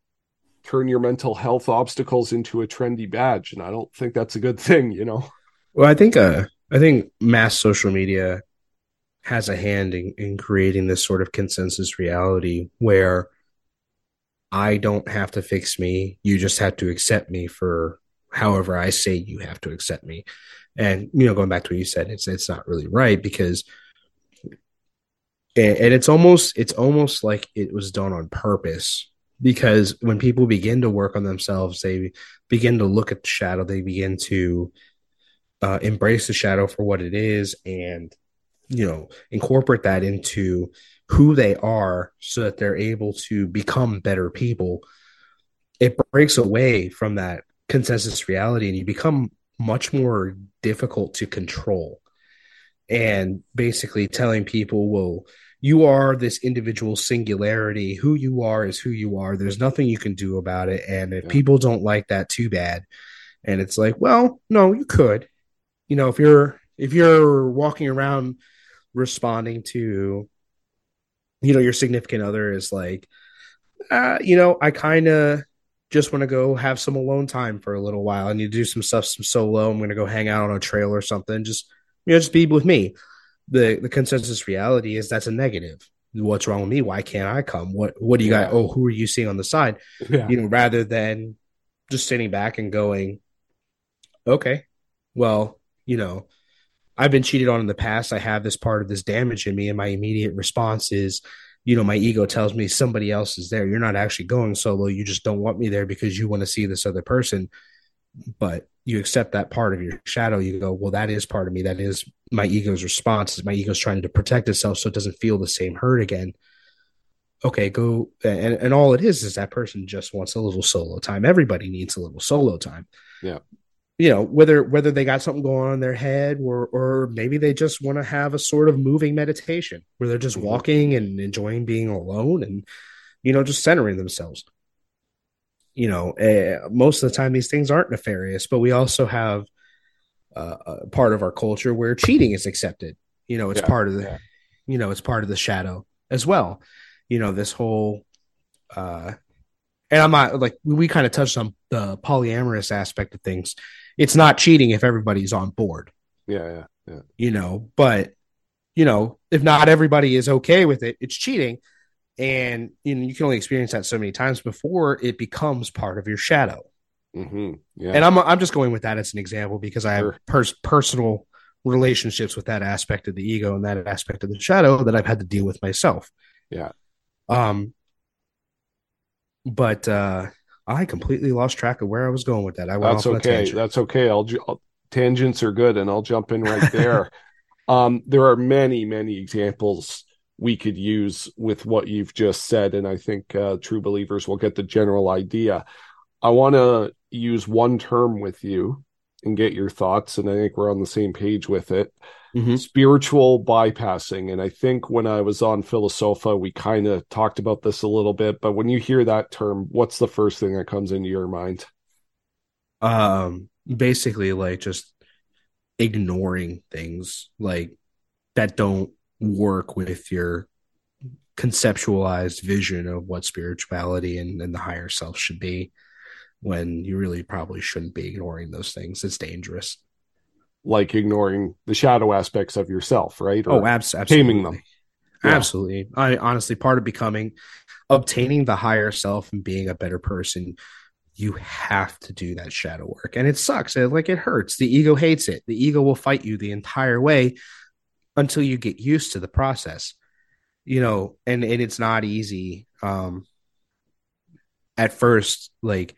turn your mental health obstacles into a trendy badge. And i don't think that's a good thing you know? Well, I think uh I think mass social media has a hand in, in creating this sort of consensus reality where I don't have to fix me. You just have to accept me for however I say you have to accept me. And you know, going back to what you said, it's it's not really right because and, it's almost it's almost like it was done on purpose because when people begin to work on themselves, they begin to look at the shadow, they begin to uh, embrace the shadow for what it is and you know incorporate that into who they are so that they're able to become better people it breaks away from that consensus reality and you become much more difficult to control. And basically telling people well you are this individual singularity. Who you are is who you are. There's nothing you can do about it. And if Yeah. people don't like that too bad and it's like well no you could. You know if you're if you're walking around responding to you know your significant other is like uh you know i kind of just want to go have some alone time for a little while. And you do some stuff some solo. I'm going to go hang out on a trail or something. Just you know just be with me. The the consensus reality is that's a negative. What's wrong with me? Why can't i come? What what do you got? Oh who are you seeing on the side? Yeah. You know, rather than just sitting back and going, okay, well, you know, I've been cheated on in the past. I have this part of this damage in me, and my immediate response is, you know, my ego tells me somebody else is there. You're not actually going solo. You just don't want me there because you want to see this other person. But you accept that part of your shadow. You go, well, that is part of me. That is my ego's response. My ego's trying to protect itself so it doesn't feel the same hurt again okay, go and and all it is is that person just wants a little solo time. Everybody needs a little solo time. Yeah. You know, whether whether they got something going on in their head or or maybe they just want to have a sort of moving meditation where they're just Mhm. walking and enjoying being alone and you know just centering themselves. You know, uh, most of the time these things aren't nefarious, but we also have uh, a part of our culture where cheating is accepted. You know, it's Yeah, part of the yeah. you know, it's part of the shadow as well. You know, this whole uh and I'm not like we kind of touched on the polyamorous aspect of things. It's not cheating if everybody's on board, yeah yeah yeah you know, but you know, if not everybody is okay with it, it's cheating. And you know, you can only experience that so many times before it becomes part of your shadow. hmm yeah And I'm I'm just going with that as an example because I have Sure. pers- personal relationships with that aspect of the ego and that aspect of the shadow that I've had to deal with myself. Yeah. Um but uh, I completely lost track of where I was going with that. I went That's okay. That's okay. I'll, I'll tangents are good, and I'll jump in right there. um, there are many, many examples we could use with what you've just said, and I think uh, true believers will get the general idea. I want to use one term with you and get your thoughts, and I think we're on the same page with it. Mhm. Spiritual bypassing, and I think when I was on Philosofa, we kind of talked about this a little bit. But when you hear that term, what's the first thing that comes into your mind? Um, basically, like just ignoring things like that don't work with your conceptualized vision of what spirituality and, and the higher self should be when you really probably shouldn't be ignoring those things. It's dangerous. Like ignoring the shadow aspects of yourself, right? Or Oh, abs- absolutely. taming them. Yeah. Absolutely. I honestly, part of becoming, obtaining the higher self and being a better person, you have to do that shadow work. And it sucks. It, like it hurts. The ego hates it. The ego will fight you the entire way until you get used to the process. You know, and, and it's not easy. Um, at first, like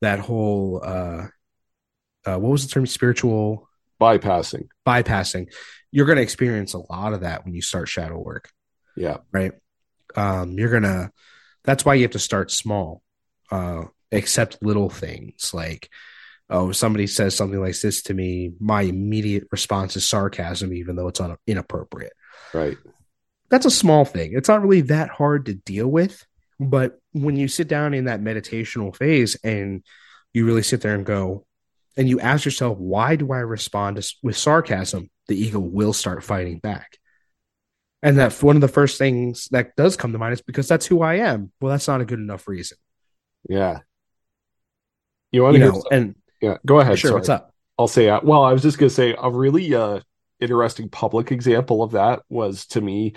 that whole, uh, uh, what was the term? Spiritual bypassing. bypassing. You're going to experience a lot of that when you start shadow work Yeah. right? Um, you're gonna. That's why you have to start small. Uh, accept little things like, oh, somebody says something like this to me, my immediate response is sarcasm, even though it's un- inappropriate. Right. That's a small thing. It's not really that hard to deal with, but when you sit down in that meditational phase and you really sit there and go, and you ask yourself, why do I respond to, with sarcasm? The ego will start fighting back. And that one of the first things that does come to mind is because that's who I am. Well, that's not a good enough reason. Yeah. You want to hear know, and yeah, go ahead. sure, sorry. what's up? I'll say uh, well, I was just gonna say a really uh interesting public example of that was to me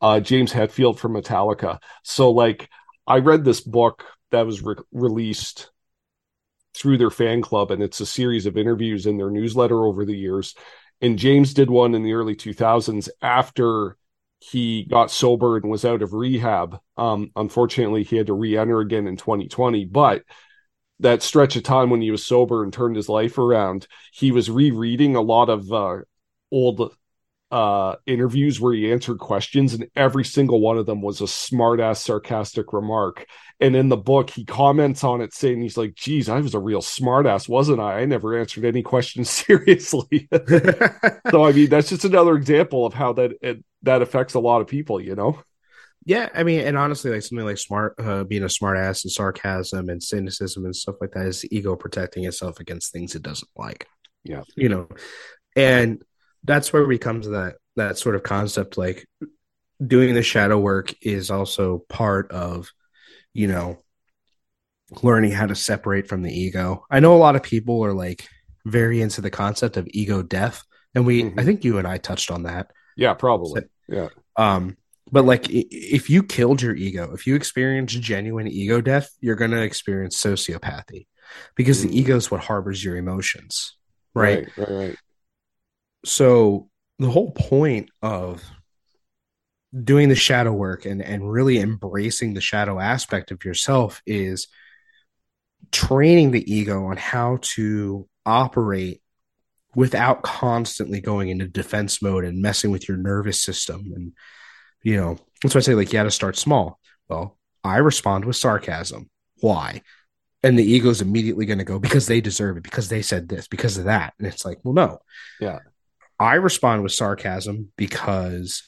uh James Hetfield from Metallica. So like I read this book that was re- released through their fan club and it's a series of interviews in their newsletter over the years. And James did one in the early 2000s after he got sober and was out of rehab. Um unfortunately he had to re-enter again in 2020, but that stretch of time when he was sober and turned his life around, he was rereading a lot of uh, old uh, interviews where he answered questions, and every single one of them was a smart ass, sarcastic remark. And in the book, he comments on it saying, he's like, geez, I was a real smart ass, wasn't I? I never answered any questions seriously. so, I mean, that's just another example of how that it, that affects a lot of people, you know? Yeah, I mean, and honestly, like something like smart, uh, being a smart ass and sarcasm and cynicism and stuff like that is ego protecting itself against things it doesn't like. Yeah. you know, and that's where we come to that that sort of concept. Like doing the shadow work is also part of, you know, learning how to separate from the ego. I know a lot of people are like very into the concept of ego death, and we, Mhm. I think you and I touched on that. Yeah, probably. Yeah. Um, but like if you killed your ego, if you experience genuine ego death, you're going to experience sociopathy because Mm. the ego is what harbors your emotions, right? Right. Right. right. So the whole point of doing the shadow work and and really embracing the shadow aspect of yourself is training the ego on how to operate without constantly going into defense mode and messing with your nervous system and you know that's why I say like you got to start small. Well, I respond with sarcasm. Why? And the ego's immediately going to go because they deserve it, because they said this, because of that. And it's like, well, no. Yeah. I respond with sarcasm because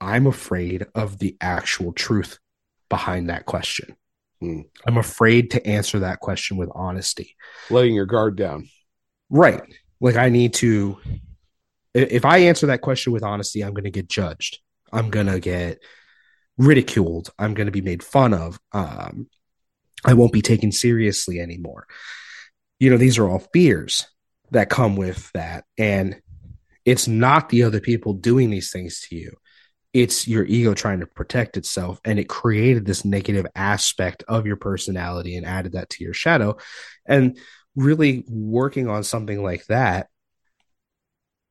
I'm afraid of the actual truth behind that question. Hmm. I'm afraid to answer that question with honesty. Letting your guard down. Right. Like I need to if I answer that question with honesty, I'm going to get judged. I'm going to get ridiculed. I'm going to be made fun of. Um, I won't be taken seriously anymore. You know, these are all fears that come with that. And it's not the other people doing these things to you. It's your ego trying to protect itself. And it created this negative aspect of your personality and added that to your shadow. And really working on something like that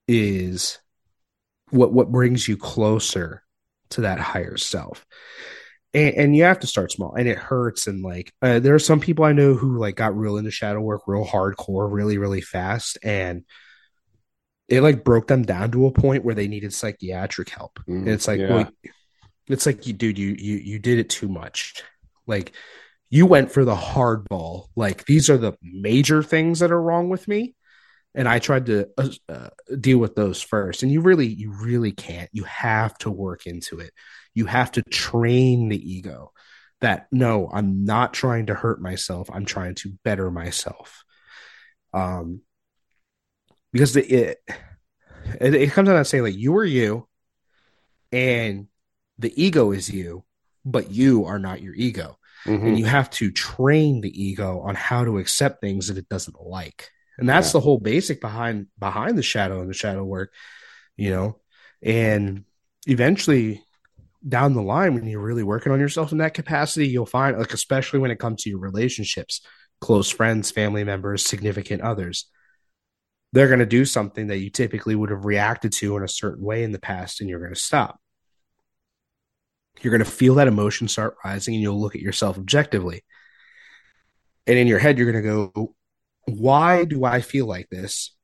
is what what brings you closer to that higher self and, and you have to start small and it hurts and like uh, there are some people i know who like got real into shadow work real hardcore really really fast and it like broke them down to a point where they needed psychiatric help. Mm, and it's like yeah. well, it's like you dude you you you did it too much. Like you went for the hardball. Like these are the major things that are wrong with me. And i tried to uh, uh, deal with those first. And you really you really can't. You have to work into it. You have to train the ego that no i'm not trying to hurt myself. I'm trying to better myself. Um because the, it, it it comes down to saying like you are you and the ego is you but you are not your ego Mhm. and you have to train the ego on how to accept things that it doesn't like and that's Yeah. the whole basic behind behind the shadow and the shadow work you know and eventually down the line when you're really working on yourself in that capacity you'll find like especially when it comes to your relationships close friends family members significant others they're going to do something that you typically would have reacted to in a certain way in the past and you're going to stop. You're going to feel that emotion start rising and you'll look at yourself objectively. And in your head you're going to go why do i feel like this?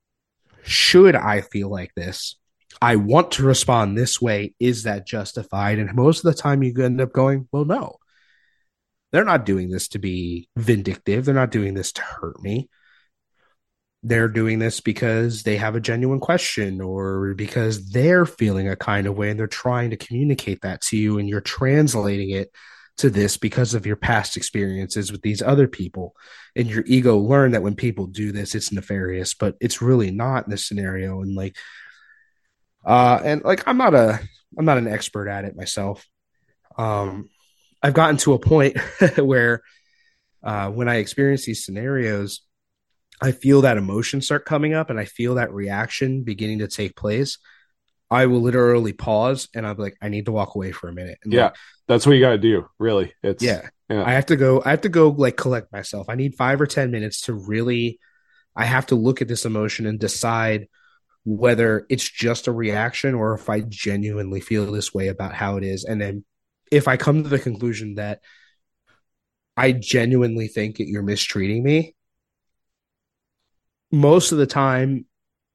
Should i feel like this? I want to respond this way. Is that justified? And most of the time you end up going well no. They're not doing this to be vindictive. They're not doing this to hurt me they're doing this because they have a genuine question or because they're feeling a kind of way and they're trying to communicate that to you and you're translating it to this because of your past experiences with these other people. And your ego learned that when people do this it's nefarious but it's really not in this scenario. And like uh and like i'm not a i'm not an expert at it myself. Um i've gotten to a point where uh when i experience these scenarios I feel that emotion start coming up and I feel that reaction beginning to take place, I will literally pause and I'll be like, I need to walk away for a minute. And Yeah. like, That's what you got to do, really. It's yeah. Yeah. I have to go, I have to go like collect myself. I need five or 10 minutes to really, I have to look at this emotion and decide whether it's just a reaction or if I genuinely feel this way about how it is. And then if I come to the conclusion that I genuinely think that you're mistreating me, most of the time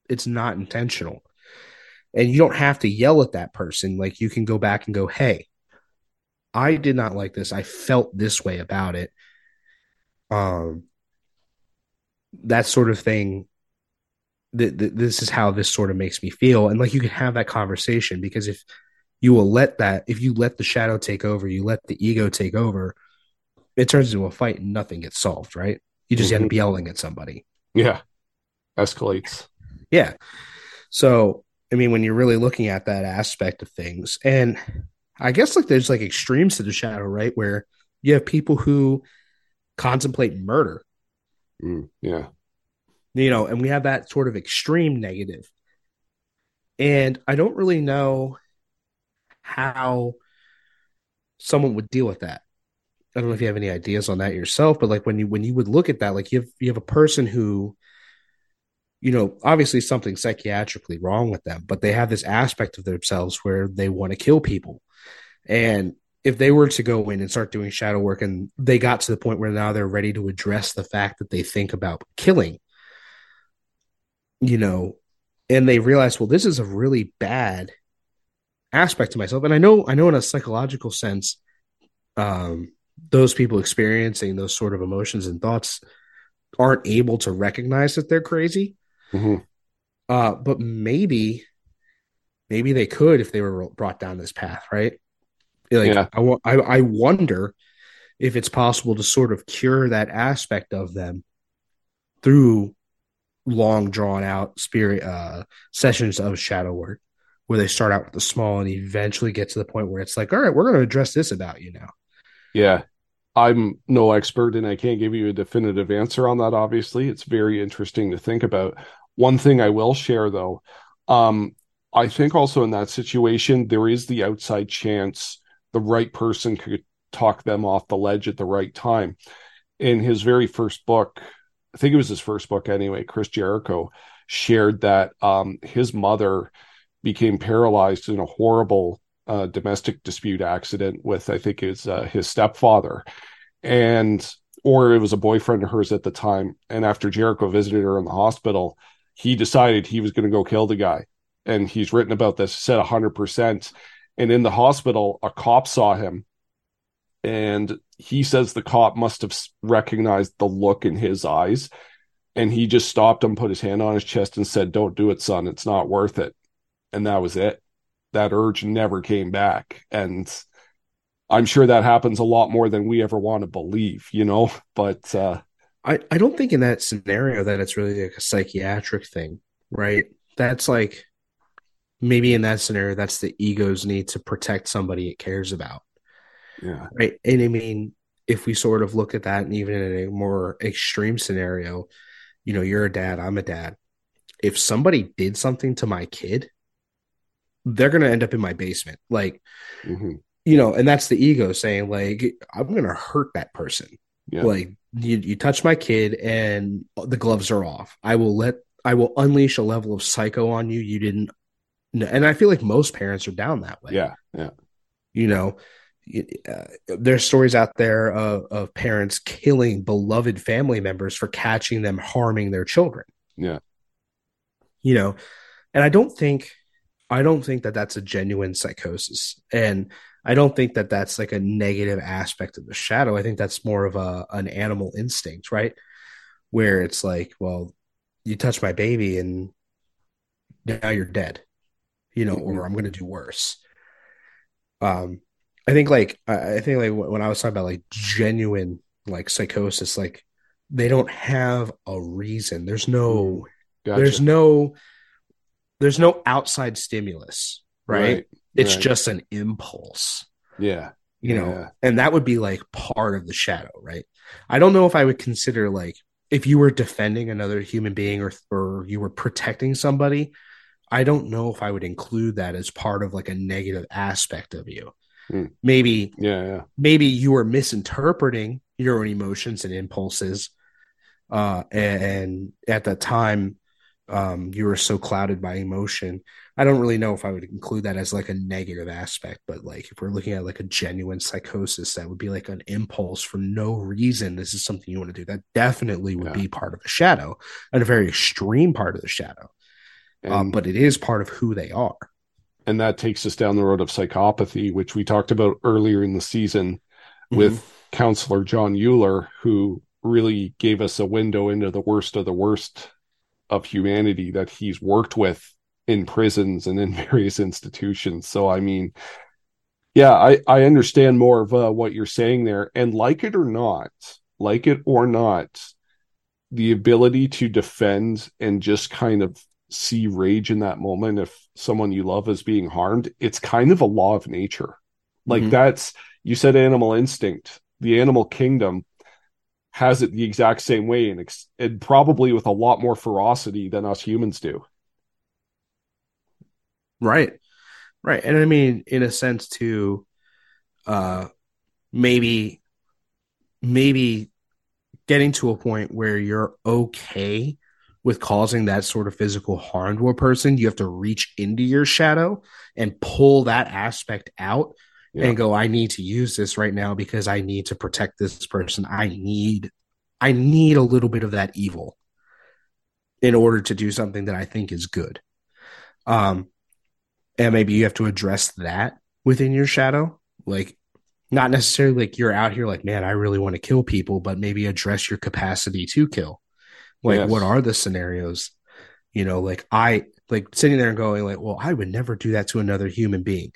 it's not intentional. And you don't have to yell at that person. Like you can go back and go, hey, I did not like this. I felt this way about it. Um, that sort of thing. Th- th- this is how this sort of makes me feel. And like you can have that conversation because if you will let that, if you let the shadow take over, you let the ego take over, it turns into a fight and nothing gets solved, right? You just end up yelling at somebody. yeah. Escalates. Yeah. So, I mean, when you're really looking at that aspect of things, and I guess like there's like extremes to the shadow, right? Where you have people who contemplate murder, Mm, yeah. you know, and we have that sort of extreme negative. And I don't really know how someone would deal with that. I don't know if you have any ideas on that yourself, but like when you when you would look at that, like you have you have a person who you know, obviously something psychiatrically wrong with them, but they have this aspect of themselves where they want to kill people. And if they were to go in and start doing shadow work and they got to the point where now they're ready to address the fact that they think about killing, you know, and they realize, well, this is a really bad aspect to myself. And I know, I know in a psychological sense, um, those people experiencing those sort of emotions and thoughts aren't able to recognize that they're crazy. Hmm Uh, but maybe, maybe they could if they were brought down this path, right? Like, Yeah. I, I, I wonder if it's possible to sort of cure that aspect of them through long drawn out spirit uh, sessions of shadow work, where they start out with the small and eventually get to the point where it's like, all right, we're going to address this about you now. Yeah. I'm no expert and I can't give you a definitive answer on that, obviously. It's very interesting to think about. One thing I will share, though, um, I think also in that situation, there is the outside chance the right person could talk them off the ledge at the right time. In his very first book, I think it was his first book anyway, Chris Jericho shared that um, his mother became paralyzed in a horrible a domestic dispute accident with I think it's uh, his stepfather, and or it was a boyfriend of hers at the time. And after Jericho visited her in the hospital, he decided he was going to go kill the guy. And he's written about this, said 100%. And in the hospital, a cop saw him. And he says the cop must have recognized the look in his eyes. And he just stopped him, put his hand on his chest, and said, Don't do it, son. It's not worth it. And that was it. That urge never came back. And I'm sure that happens a lot more than we ever want to believe, you know. But uh, I I don't think in that scenario that it's really like a psychiatric thing, right? That's like maybe in that scenario that's the ego's need to protect somebody it cares about. Yeah. Right. And I mean, if we sort of look at that, and even in a more extreme scenario, you know, you're a dad, I'm a dad. If somebody did something to my kid, they're going to end up in my basement. Like, mm-hmm you know, and that's the ego saying like, I'm gonna hurt that person. Yeah. Like you, you touch my kid and the gloves are off. I will let I will unleash a level of psycho on you you didn't. And I feel like most parents are down that way. Yeah, yeah. You know, uh, there's stories out there of, of parents killing beloved family members for catching them harming their children. Yeah. You know, and I don't think I don't think that that's a genuine psychosis. And I don't think that that's like a negative aspect of the shadow. I think that's more of a an animal instinct, right? Where it's like, well, you touch my baby and now you're dead, you know, mm-hmm. or I'm going to do worse. Um, I think like I think like when I was talking about like genuine like psychosis, like they don't have a reason. There's no, mm, gotcha. there's no, there's no outside stimulus, right? right. It's right. just an impulse. Yeah. You know, yeah. and that would be like part of the shadow, right? I don't know if I would consider like if you were defending another human being or or you were protecting somebody, I don't know if I would include that as part of like a negative aspect of you. Mm. Maybe yeah, yeah. Maybe you were misinterpreting your own emotions and impulses. Uh and, and at that time um you were so clouded by emotion I don't really know if I would include that as like a negative aspect, but like if we're looking at like a genuine psychosis, that would be like an impulse for no reason. This is something you want to do. That definitely would yeah. be part of a shadow and a very extreme part of the shadow. Um, but it is part of who they are. And that takes us down the road of psychopathy, which we talked about earlier in the season with mm-hmm. counselor John Euler, who really gave us a window into the worst of the worst of humanity that he's worked with in prisons and in various institutions. So, I mean, yeah, I, I understand more of uh, what you're saying there. And like it or not, like it or not, the ability to defend and just kind of see rage in that moment if someone you love is being harmed, it's kind of a law of nature. Like mm-hmm. that's, you said animal instinct, the animal kingdom has it the exact same way and, ex- and probably with a lot more ferocity than us humans do. Right. Right. And I mean, in a sense, to uh, maybe, maybe getting to a point where you're okay with causing that sort of physical harm to a person, you have to reach into your shadow and pull that aspect out yeah. and go, I need to use this right now because I need to protect this person. I need, I need a little bit of that evil in order to do something that I think is good. Um, and maybe you have to address that within your shadow? Like not necessarily like you're out here like man i really want to kill people but maybe address your capacity to kill. Like yes. what are the scenarios? You know like i like sitting there and going like well i would never do that to another human being.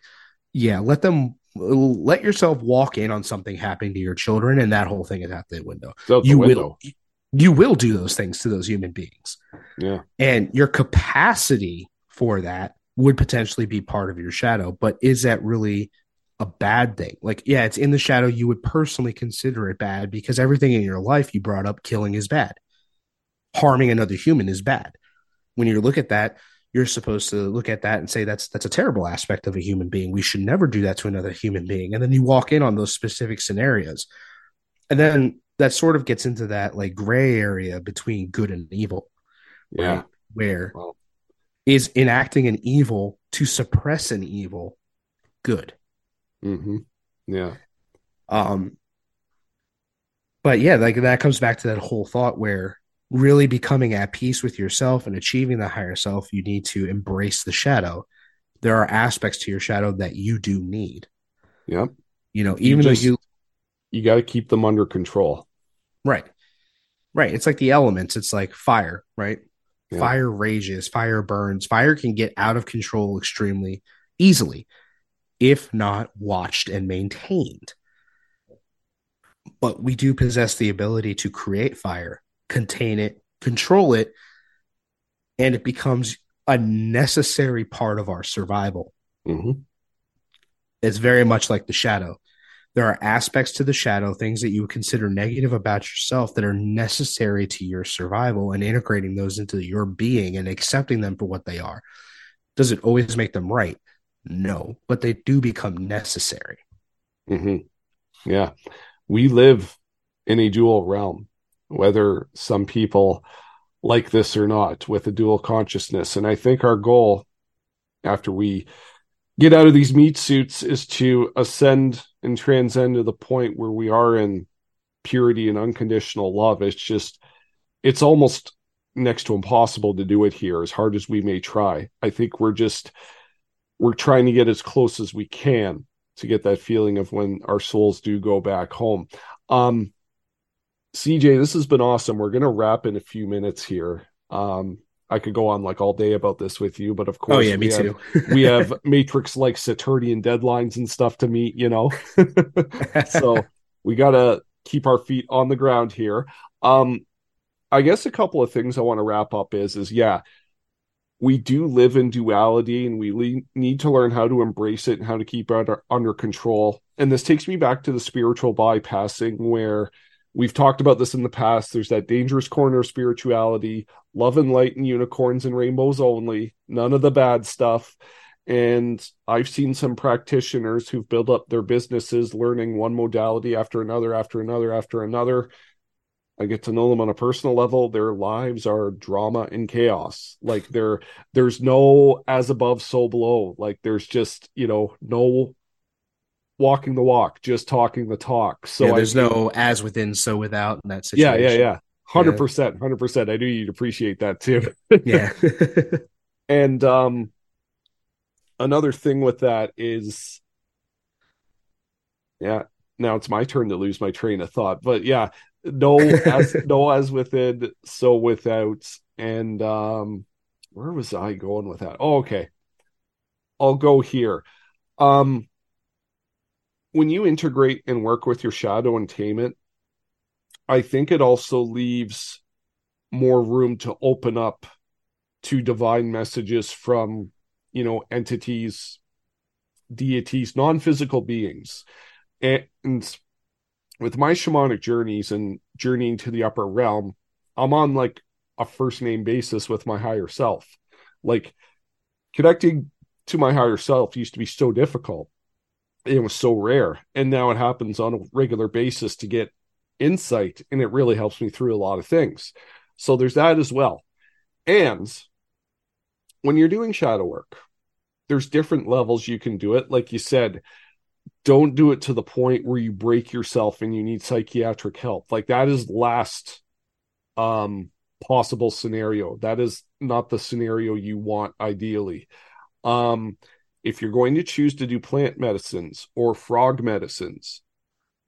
Yeah let them let yourself walk in on something happening to your children and that whole thing is out the window. Out the you window. will you will do those things to those human beings. Yeah. And your capacity for that would potentially be part of your shadow, but is that really a bad thing? Like, yeah, it's in the shadow. You would personally consider it bad because everything in your life you brought up, killing is bad. Harming another human is bad. When you look at that, you're supposed to look at that and say that's that's a terrible aspect of a human being. We should never do that to another human being. And then you walk in on those specific scenarios. And then that sort of gets into that like gray area between good and evil. Yeah. Right? Where well, is enacting an evil to suppress an evil good. Mm-hmm. Yeah. Um, but yeah, like that comes back to that whole thought where really becoming at peace with yourself and achieving the higher self, you need to embrace the shadow. There are aspects to your shadow that you do need. Yep. You know, even just- though you You got to keep them under control. right, right, it's like the elements. It's like fire, right? Yeah. Fire rages, fire burns. Fire can get out of control extremely easily if not watched and maintained. But we do possess the ability to create fire, contain it, control it, and it becomes a necessary part of our survival. Mm-hmm. It's very much like the shadow. There are aspects to the shadow, things that you would consider negative about yourself that are necessary to your survival, and integrating those into your being and accepting them for what they are. Does it always make them right? No, but they do become necessary. hmm Yeah. We live in a dual realm, whether some people like this or not, with a dual consciousness. And I think our goal after we get out of these meat suits is to ascend and transcend to the point where we are in purity and unconditional love. It's just, it's almost next to impossible to do it here, as hard as we may try. I think we're just, we're trying to get as close as we can to get that feeling of when our souls do go back home. Um, CJ, this has been awesome. We're going to wrap in a few minutes here. Um, I could go on like all day about this with you, but of course, Oh yeah, me we have, too. we have Matrix like Saturnian deadlines and stuff to meet, you know. so we got to keep our feet on the ground here. Um, I guess a couple of things I want to wrap up is is yeah, we do live in duality and we le- need to learn how to embrace it and how to keep it under, under control. And this takes me back to the spiritual bypassing where we've talked about this in the past. There's that dangerous corner of spirituality, love and light and unicorns and rainbows only, none of the bad stuff. And I've seen some practitioners who've built up their businesses learning one modality after another, after another, after another. I get to know them on a personal level. Their lives are drama and chaos. Like there, there's no as above, so below. Like there's just, you know, no walking the walk, just talking the talk. So yeah, there's think- no as within, so without in that situation. yeah, yeah, yeah. Hundred percent, hundred percent. I knew you'd appreciate that too. yeah. And um another thing with that is yeah, now it's my turn to lose my train of thought. But yeah, no as no as within, so without. And um where was I going with that? Oh, okay. I'll go here. Um when you integrate and work with your shadow and tame it, I think it also leaves more room to open up to divine messages from you know entities deities non-physical beings. And with my shamanic journeys and journeying to the upper realm i'm on like a first name basis with my higher self. Like connecting to my higher self used to be so difficult it was so rare and now it happens on a regular basis to get insight and it really helps me through a lot of things so there's that as well and when you're doing shadow work, there's different levels you can do it. Like you said, don't do it to the point where you break yourself and you need psychiatric help. Like that is last um possible scenario. That is not the scenario you want ideally. Um if you're going to choose to do plant medicines or frog medicines,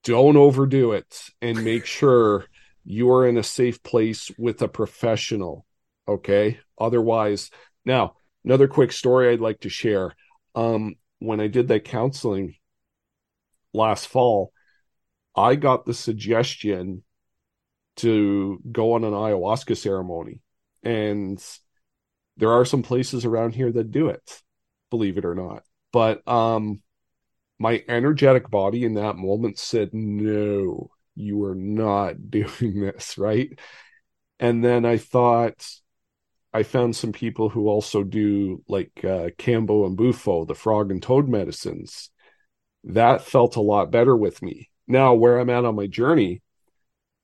don't overdo it and make sure you are in a safe place with a professional. Okay. Otherwise, now, another quick story I'd like to share. Um, when I did that counseling last fall, I got the suggestion to go on an ayahuasca ceremony. And there are some places around here that do it, believe it or not. But um, my energetic body in that moment said, no, you are not doing this, right? And then I thought, I found some people who also do like uh, Kambo and Bufo, the frog and toad medicines. That felt a lot better with me. Now, where I'm at on my journey,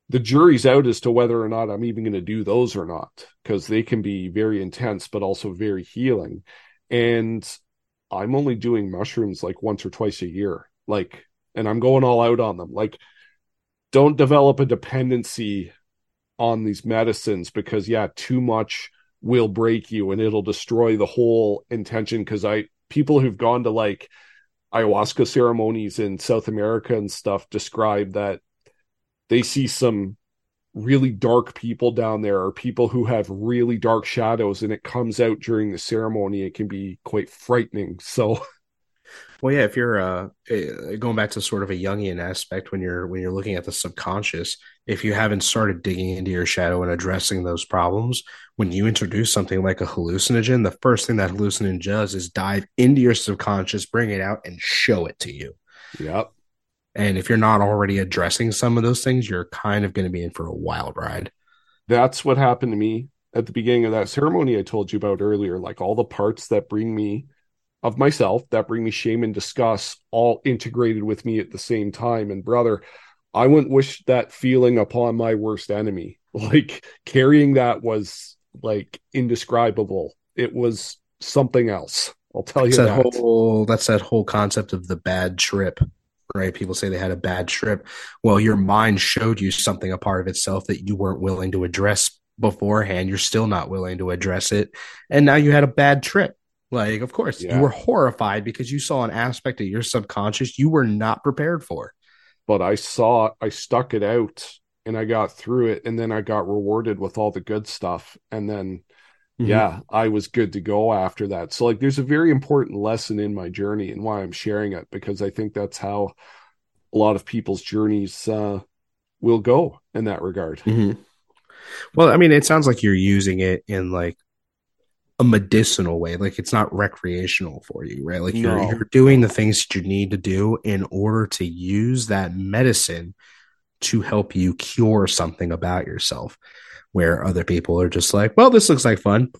the jury's out as to whether or not I'm even going to do those or not, because they can be very intense, but also very healing. And I'm only doing mushrooms like once or twice a year. Like, and I'm going all out on them. Like, don't develop a dependency on these medicines because, yeah, too much will break you and it'll destroy the whole intention. Because I, people who've gone to like ayahuasca ceremonies in South America and stuff describe that they see some really dark people down there or people who have really dark shadows and it comes out during the ceremony it can be quite frightening. So well yeah if you're uh eh, going back to sort of a jungian aspect when you're when you're looking at the subconscious if you haven't started digging into your shadow and addressing those problems when you introduce something like a hallucinogen the first thing that hallucinogen does is dive into your subconscious bring it out and show it to you. Yep and if you're not already addressing some of those things, you're kind of going to be in for a wild ride. That's what happened to me at the beginning of that ceremony I told you about earlier. Like all the parts that bring me of myself, that bring me shame and disgust, all integrated with me at the same time. And brother, I wouldn't wish that feeling upon my worst enemy. Like carrying that was like indescribable. It was something else. I'll tell that's you that, that. whole that's that whole concept of the bad trip right? People say they had a bad trip. Well, your mind showed you something, a part of itself that you weren't willing to address beforehand. You're still not willing to address it. And now you had a bad trip. Like, of course, yeah. you were horrified because you saw an aspect of your subconscious you were not prepared for. But I saw, I stuck it out and I got through it. And then I got rewarded with all the good stuff. And then Mm-hmm. yeah, I was good to go after that. So, like, there's a very important lesson in my journey and why I'm sharing it because I think that's how a lot of people's journeys uh, will go in that regard. Mm-hmm. Well, I mean, it sounds like you're using it in like a medicinal way, like it's not recreational for you, right? Like you're, no. you're doing the things that you need to do in order to use that medicine to help you cure something about yourself where other people are just like, well, this looks like fun.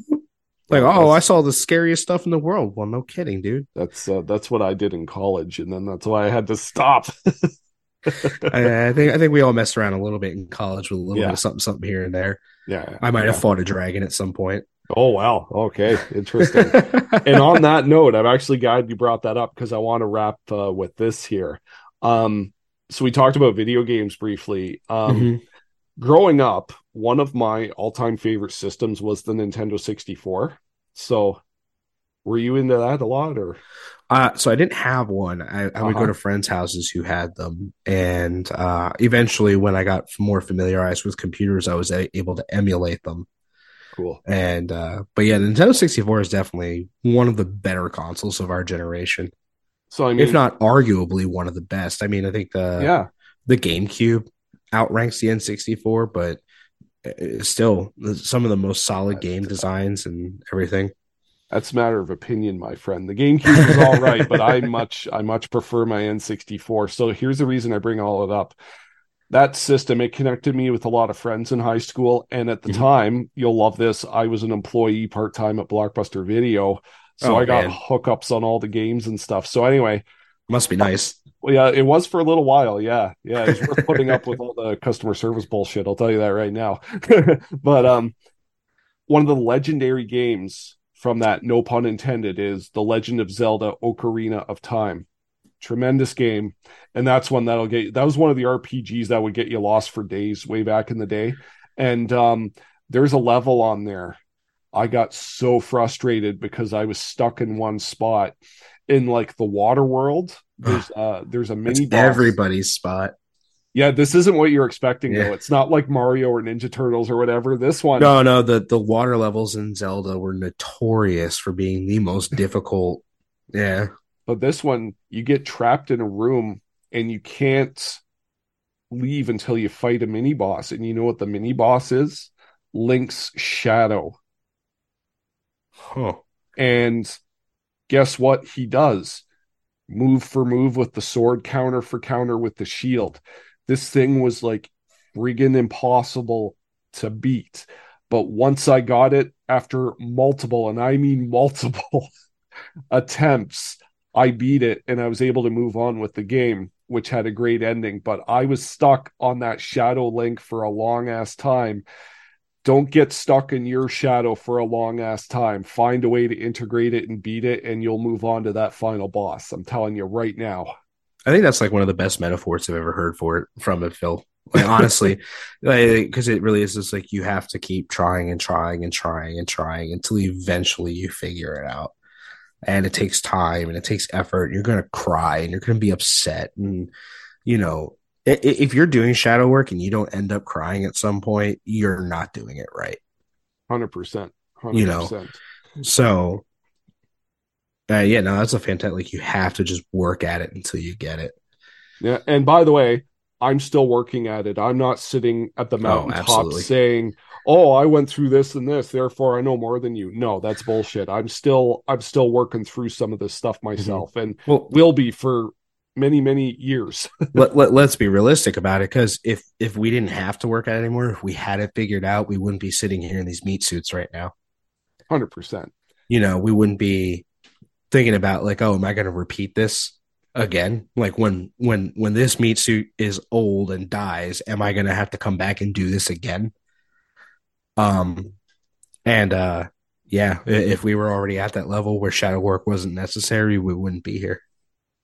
Like, oh, I saw the scariest stuff in the world. Well, no kidding, dude. That's uh, that's what I did in college, and then that's why I had to stop. I, I, think I think we all messed around a little bit in college with a little yeah. bit of something, something here and there. Yeah, I might yeah. have fought a dragon at some point. Oh wow, okay, interesting. and on that note, I'm actually glad you brought that up because I want to wrap uh, with this here. Um, so we talked about video games briefly. Um, mm-hmm growing up, one of my all-time favorite systems was the Nintendo 64. So, were you into that a lot, or? Uh, so I didn't have one. I, I uh-huh. would go uh-huh. to friends' houses who had them, and uh, eventually, when I got more familiarized with computers, I was able to emulate them. Cool. And uh, but yeah, Nintendo 64 is definitely one of the better consoles of our generation. So I mean, if not arguably one of the best. I mean, I think the yeah the GameCube outranks the N64, but still some of the most solid game designs and everything. That's a matter of opinion, my friend. The GameCube is all right, but I much I much prefer my N64. So here's the reason I bring all it up. That system it connected me with a lot of friends in high school, and at the mm-hmm. time, you'll love this. I was an employee part time at Blockbuster Video, so oh, I got man. hookups on all the games and stuff. So anyway, must be nice. Well, yeah, it was for a little while. Yeah, yeah, it's worth putting up with all the customer service bullshit. I'll tell you that right now. but um, one of the legendary games from that, no pun intended, is The Legend of Zelda: Ocarina of Time. Tremendous game, and that's one that'll get. That was one of the RPGs that would get you lost for days way back in the day. And um, there's a level on there. I got so frustrated because I was stuck in one spot in like the water world there's uh there's a mini boss. everybody's spot. Yeah, this isn't what you're expecting yeah. though. It's not like Mario or Ninja Turtles or whatever. This one No, no, the the water levels in Zelda were notorious for being the most difficult. Yeah. But this one you get trapped in a room and you can't leave until you fight a mini boss. And you know what the mini boss is? Link's shadow. Huh. And guess what he does? move for move with the sword, counter for counter with the shield. This thing was like friggin' impossible to beat. But once I got it after multiple, and I mean multiple attempts, I beat it and I was able to move on with the game, which had a great ending. But I was stuck on that Shadow Link for a long ass time. Don't get stuck in your shadow for a long ass time. Find a way to integrate it and beat it, and you'll move on to that final boss. I'm telling you right now. I think that's like one of the best metaphors I've ever heard for it from it, Phil. Like honestly, because like, it really is just like you have to keep trying and trying and trying and trying until eventually you figure it out. And it takes time and it takes effort. You're gonna cry and you're gonna be upset, and you know if you're doing shadow work and you don't end up crying at some point, you're not doing it right. Hundred percent. You know, so uh, yeah, no, that's a fantastic. Like you have to just work at it until you get it. Yeah, and by the way, I'm still working at it. I'm not sitting at the oh, mountaintop oh, saying, "Oh, I went through this and this, therefore I know more than you." No, that's bullshit. I'm still I'm still working through some of this stuff mm-hmm. myself, mm-hmm. and well, will be for many many years. let, let, let's be realistic about it, because if if we didn't have to work it anymore, if we had it figured out, we wouldn't be sitting here in these meat suits right now. Hundred percent. You know, we wouldn't be thinking about like, oh, am I going to repeat this? again like when when when this meat suit is old and dies am i going to have to come back and do this again um and uh yeah if we were already at that level where shadow work wasn't necessary we wouldn't be here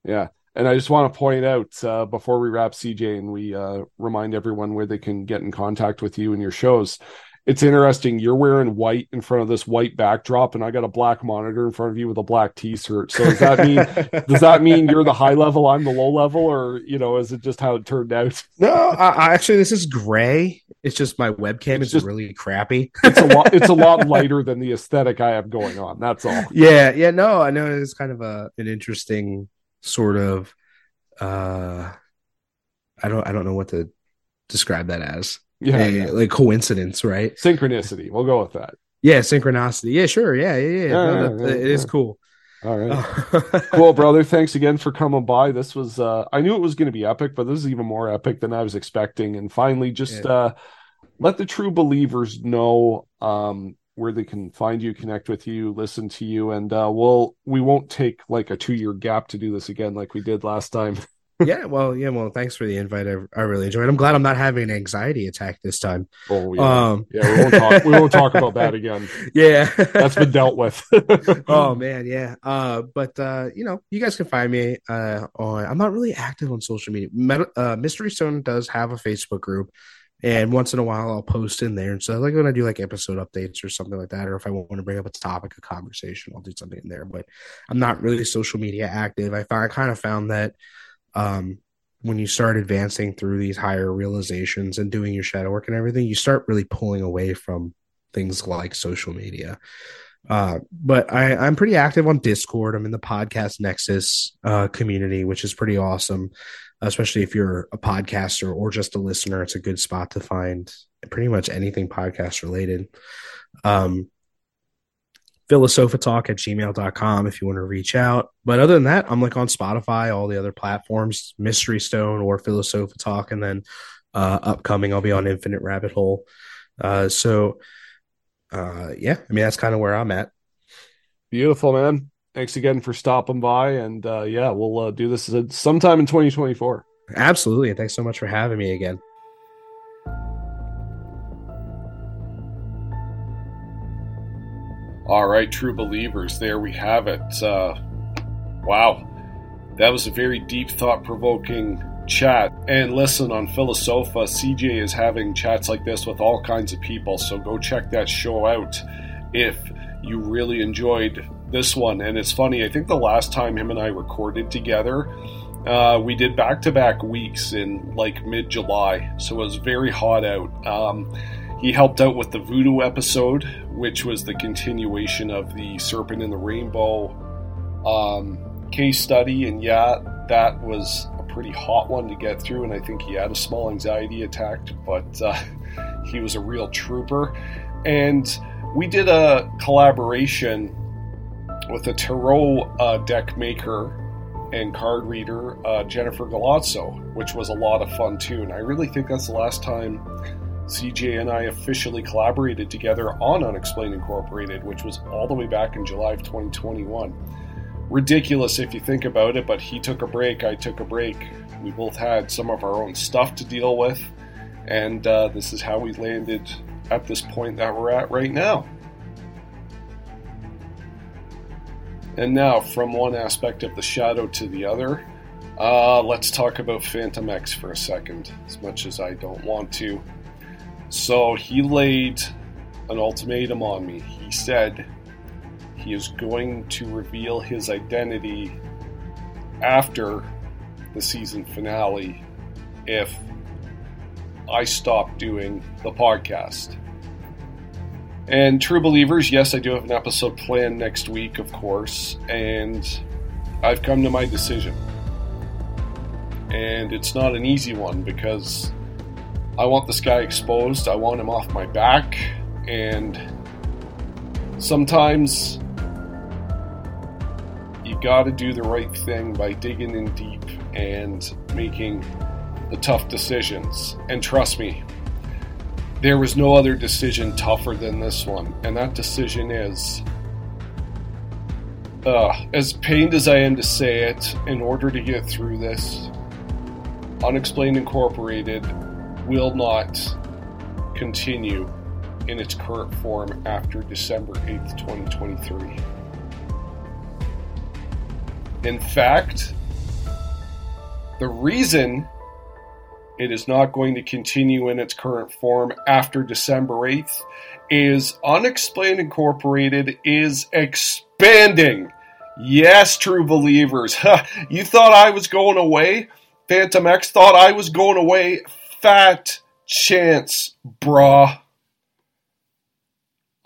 yeah and i just want to point out uh, before we wrap cj and we uh, remind everyone where they can get in contact with you and your shows it's interesting. You're wearing white in front of this white backdrop, and I got a black monitor in front of you with a black T-shirt. So does that mean does that mean you're the high level, I'm the low level, or you know, is it just how it turned out? No, I, actually, this is gray. It's just my webcam it's is just, really crappy. it's a lot. It's a lot lighter than the aesthetic I have going on. That's all. Yeah, yeah. No, I know it's kind of a an interesting sort of. uh I don't. I don't know what to describe that as yeah, a, yeah, like coincidence, right? Synchronicity. We'll go with that. Yeah, synchronicity. Yeah, sure. Yeah, yeah, yeah. no, that, it is cool. All right. cool, brother. Thanks again for coming by. This was uh I knew it was going to be epic, but this is even more epic than I was expecting. And finally just uh let the true believers know um where they can find you, connect with you, listen to you, and uh we'll we won't take like a two year gap to do this again like we did last time. yeah, well, yeah, well, thanks for the invite. I, I really enjoyed. it. I'm glad I'm not having an anxiety attack this time. Oh yeah, um, yeah. We won't talk. we won't talk about that again. Yeah, that's been dealt with. oh man, yeah. Uh, but uh, you know, you guys can find me uh on. I'm not really active on social media. Met- uh, Mystery Stone does have a Facebook group, and once in a while I'll post in there. And so, like when I do like episode updates or something like that, or if I want to bring up a topic of conversation, I'll do something in there. But I'm not really social media active. I, I kind of found that um, when you start advancing through these higher realizations and doing your shadow work and everything, you start really pulling away from things like social media. Uh, but I, I'm pretty active on Discord. I'm in the podcast Nexus uh, community, which is pretty awesome, especially if you're a podcaster or just a listener. It's a good spot to find pretty much anything podcast related. Um, philosofatalk at gmail.com if you want to reach out. But other than that, I'm like on Spotify, all the other platforms, Mystery Stone or Philosofa Talk. And then uh, upcoming, I'll be on Infinite Rabbit Hole. Uh, so, uh, yeah, I mean, that's kind of where I'm at. Beautiful, man. Thanks again for stopping by. And uh, yeah, we'll uh, do this sometime in 2024. Absolutely. Thanks so much for having me again. All right, true believers, there we have it. Uh, wow, that was a very deep, thought provoking chat. And listen, on Philosofa, CJ is having chats like this with all kinds of people, so go check that show out if you really enjoyed this one. And it's funny, I think the last time him and I recorded together, uh, we did back to back weeks in like mid July, so it was very hot out. Um, he helped out with the voodoo episode, which was the continuation of the Serpent in the Rainbow um, case study. And yeah, that was a pretty hot one to get through. And I think he had a small anxiety attack, but uh, he was a real trooper. And we did a collaboration with a tarot uh, deck maker and card reader, uh, Jennifer Galazzo, which was a lot of fun too. And I really think that's the last time CJ and I officially collaborated together on Unexplained Incorporated, which was all the way back in July of 2021. Ridiculous if you think about it, but he took a break, I took a break. We both had some of our own stuff to deal with, and uh, this is how we landed at this point that we're at right now. And now, from one aspect of the shadow to the other, uh, let's talk about Phantom X for a second, as much as I don't want to. So, he laid an ultimatum on me. He said he is going to reveal his identity after the season finale if I stop doing the podcast. And true believers, yes, I do have an episode planned next week, of course, and I've come to my decision. And it's not an easy one because I want this guy exposed, I want him off my back, and sometimes you gotta do the right thing by digging in deep and making the tough decisions. And trust me, there was no other decision tougher than this one, and that decision is. Uh, as pained as I am to say it, in order to get through this, Unexplained Incorporated will not continue in its current form after December 8th, 2023. In fact, the reason it is not going to continue in its current form after December 8th, is Unexplained Incorporated is expanding. Yes, true believers. you thought I was going away? Phantom X thought I was going away? Fat chance, brah.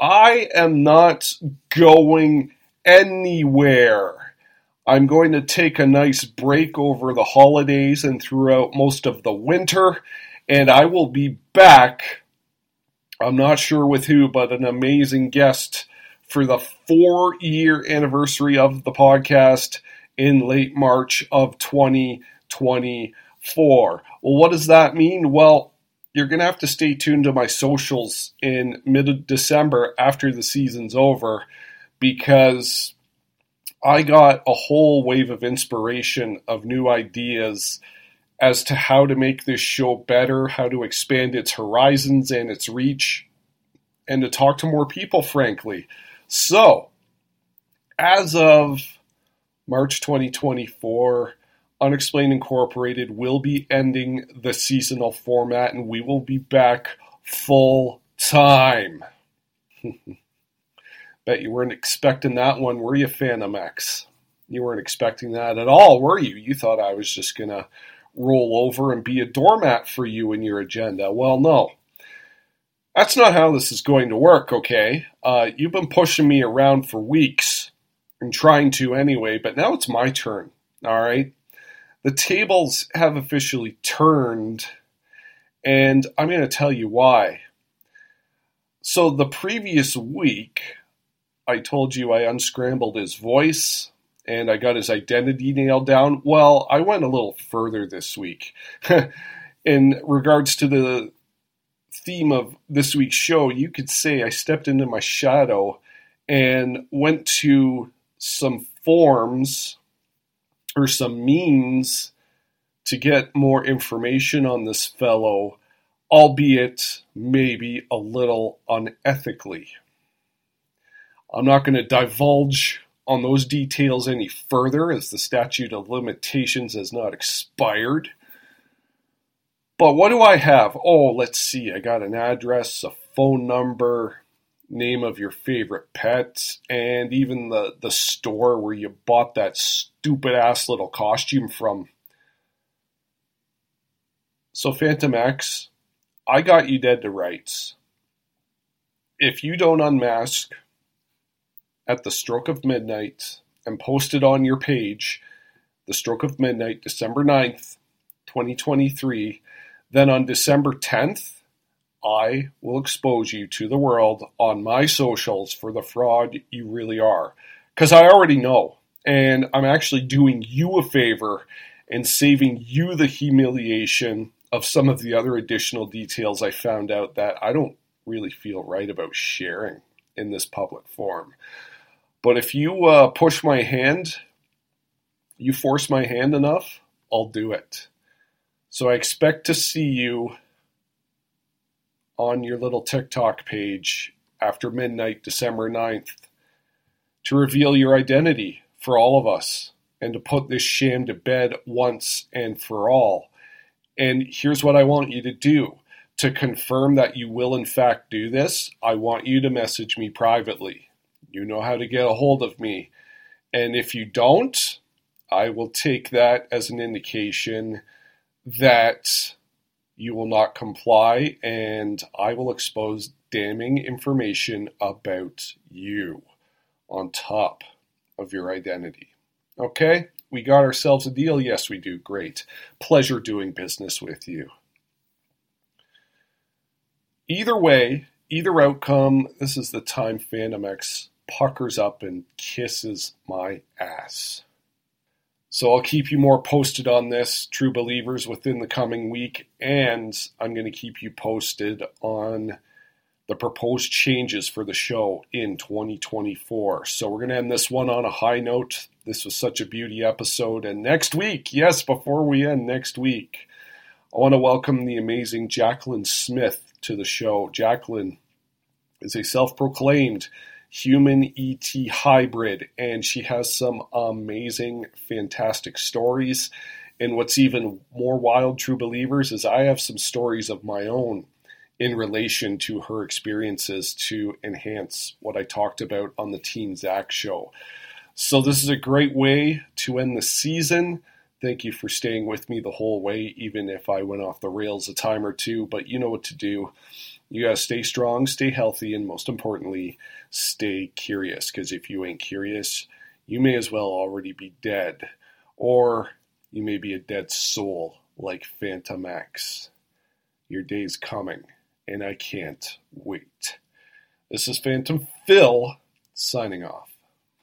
I am not going anywhere. I'm going to take a nice break over the holidays and throughout most of the winter, and I will be back. I'm not sure with who, but an amazing guest for the four year anniversary of the podcast in late March of 2024. Well, what does that mean? Well, you're going to have to stay tuned to my socials in mid December after the season's over because I got a whole wave of inspiration of new ideas as to how to make this show better, how to expand its horizons and its reach, and to talk to more people, frankly. So, as of March 2024, Unexplained Incorporated will be ending the seasonal format and we will be back full time. Bet you weren't expecting that one, were you, Phantom X? You weren't expecting that at all, were you? You thought I was just going to roll over and be a doormat for you and your agenda. Well, no. That's not how this is going to work, okay? Uh, you've been pushing me around for weeks and trying to anyway, but now it's my turn, all right? The tables have officially turned, and I'm going to tell you why. So, the previous week, I told you I unscrambled his voice and I got his identity nailed down. Well, I went a little further this week. In regards to the theme of this week's show, you could say I stepped into my shadow and went to some forms or some means to get more information on this fellow, albeit maybe a little unethically. I'm not going to divulge on those details any further as the statute of limitations has not expired. But what do I have? Oh, let's see. I got an address, a phone number, name of your favorite pet, and even the, the store where you bought that stupid ass little costume from. So, Phantom X, I got you dead to rights. If you don't unmask at the stroke of midnight and post it on your page, the stroke of midnight, December 9th, 2023, then on December 10th, I will expose you to the world on my socials for the fraud you really are. Because I already know. And I'm actually doing you a favor and saving you the humiliation of some of the other additional details I found out that I don't really feel right about sharing in this public forum. But if you uh, push my hand, you force my hand enough, I'll do it. So I expect to see you on your little TikTok page after midnight, December 9th, to reveal your identity for all of us and to put this sham to bed once and for all. And here's what I want you to do. To confirm that you will, in fact, do this, I want you to message me privately. You know how to get a hold of me. And if you don't, I will take that as an indication that you will not comply, and I will expose damning information about you on top of your identity. Okay? We got ourselves a deal? Yes, we do. Great. Pleasure doing business with you. Either way, either outcome, this is the time Phantom X puckers up and kisses my ass. So I'll keep you more posted on this, true believers, within the coming week, and I'm going to keep you posted on the proposed changes for the show in 2024. So we're going to end this one on a high note. This was such a beauty episode. And next week, yes, before we end next week, I want to welcome the amazing Jacqueline Smith to the show. Jacqueline is a self proclaimed human ET hybrid, and she has some amazing, fantastic stories. And what's even more wild, true believers, is I have some stories of my own in relation to her experiences to enhance what I talked about on the Team Zach show. So, this is a great way to end the season. Thank you for staying with me the whole way, even if I went off the rails a time or two. But you know what to do. You to stay strong, stay healthy, and most importantly, stay curious. Because if you ain't curious, you may as well already be dead. Or you may be a dead soul like Phantom X. Your day's coming, and I can't wait. This is Phantom Phil signing off.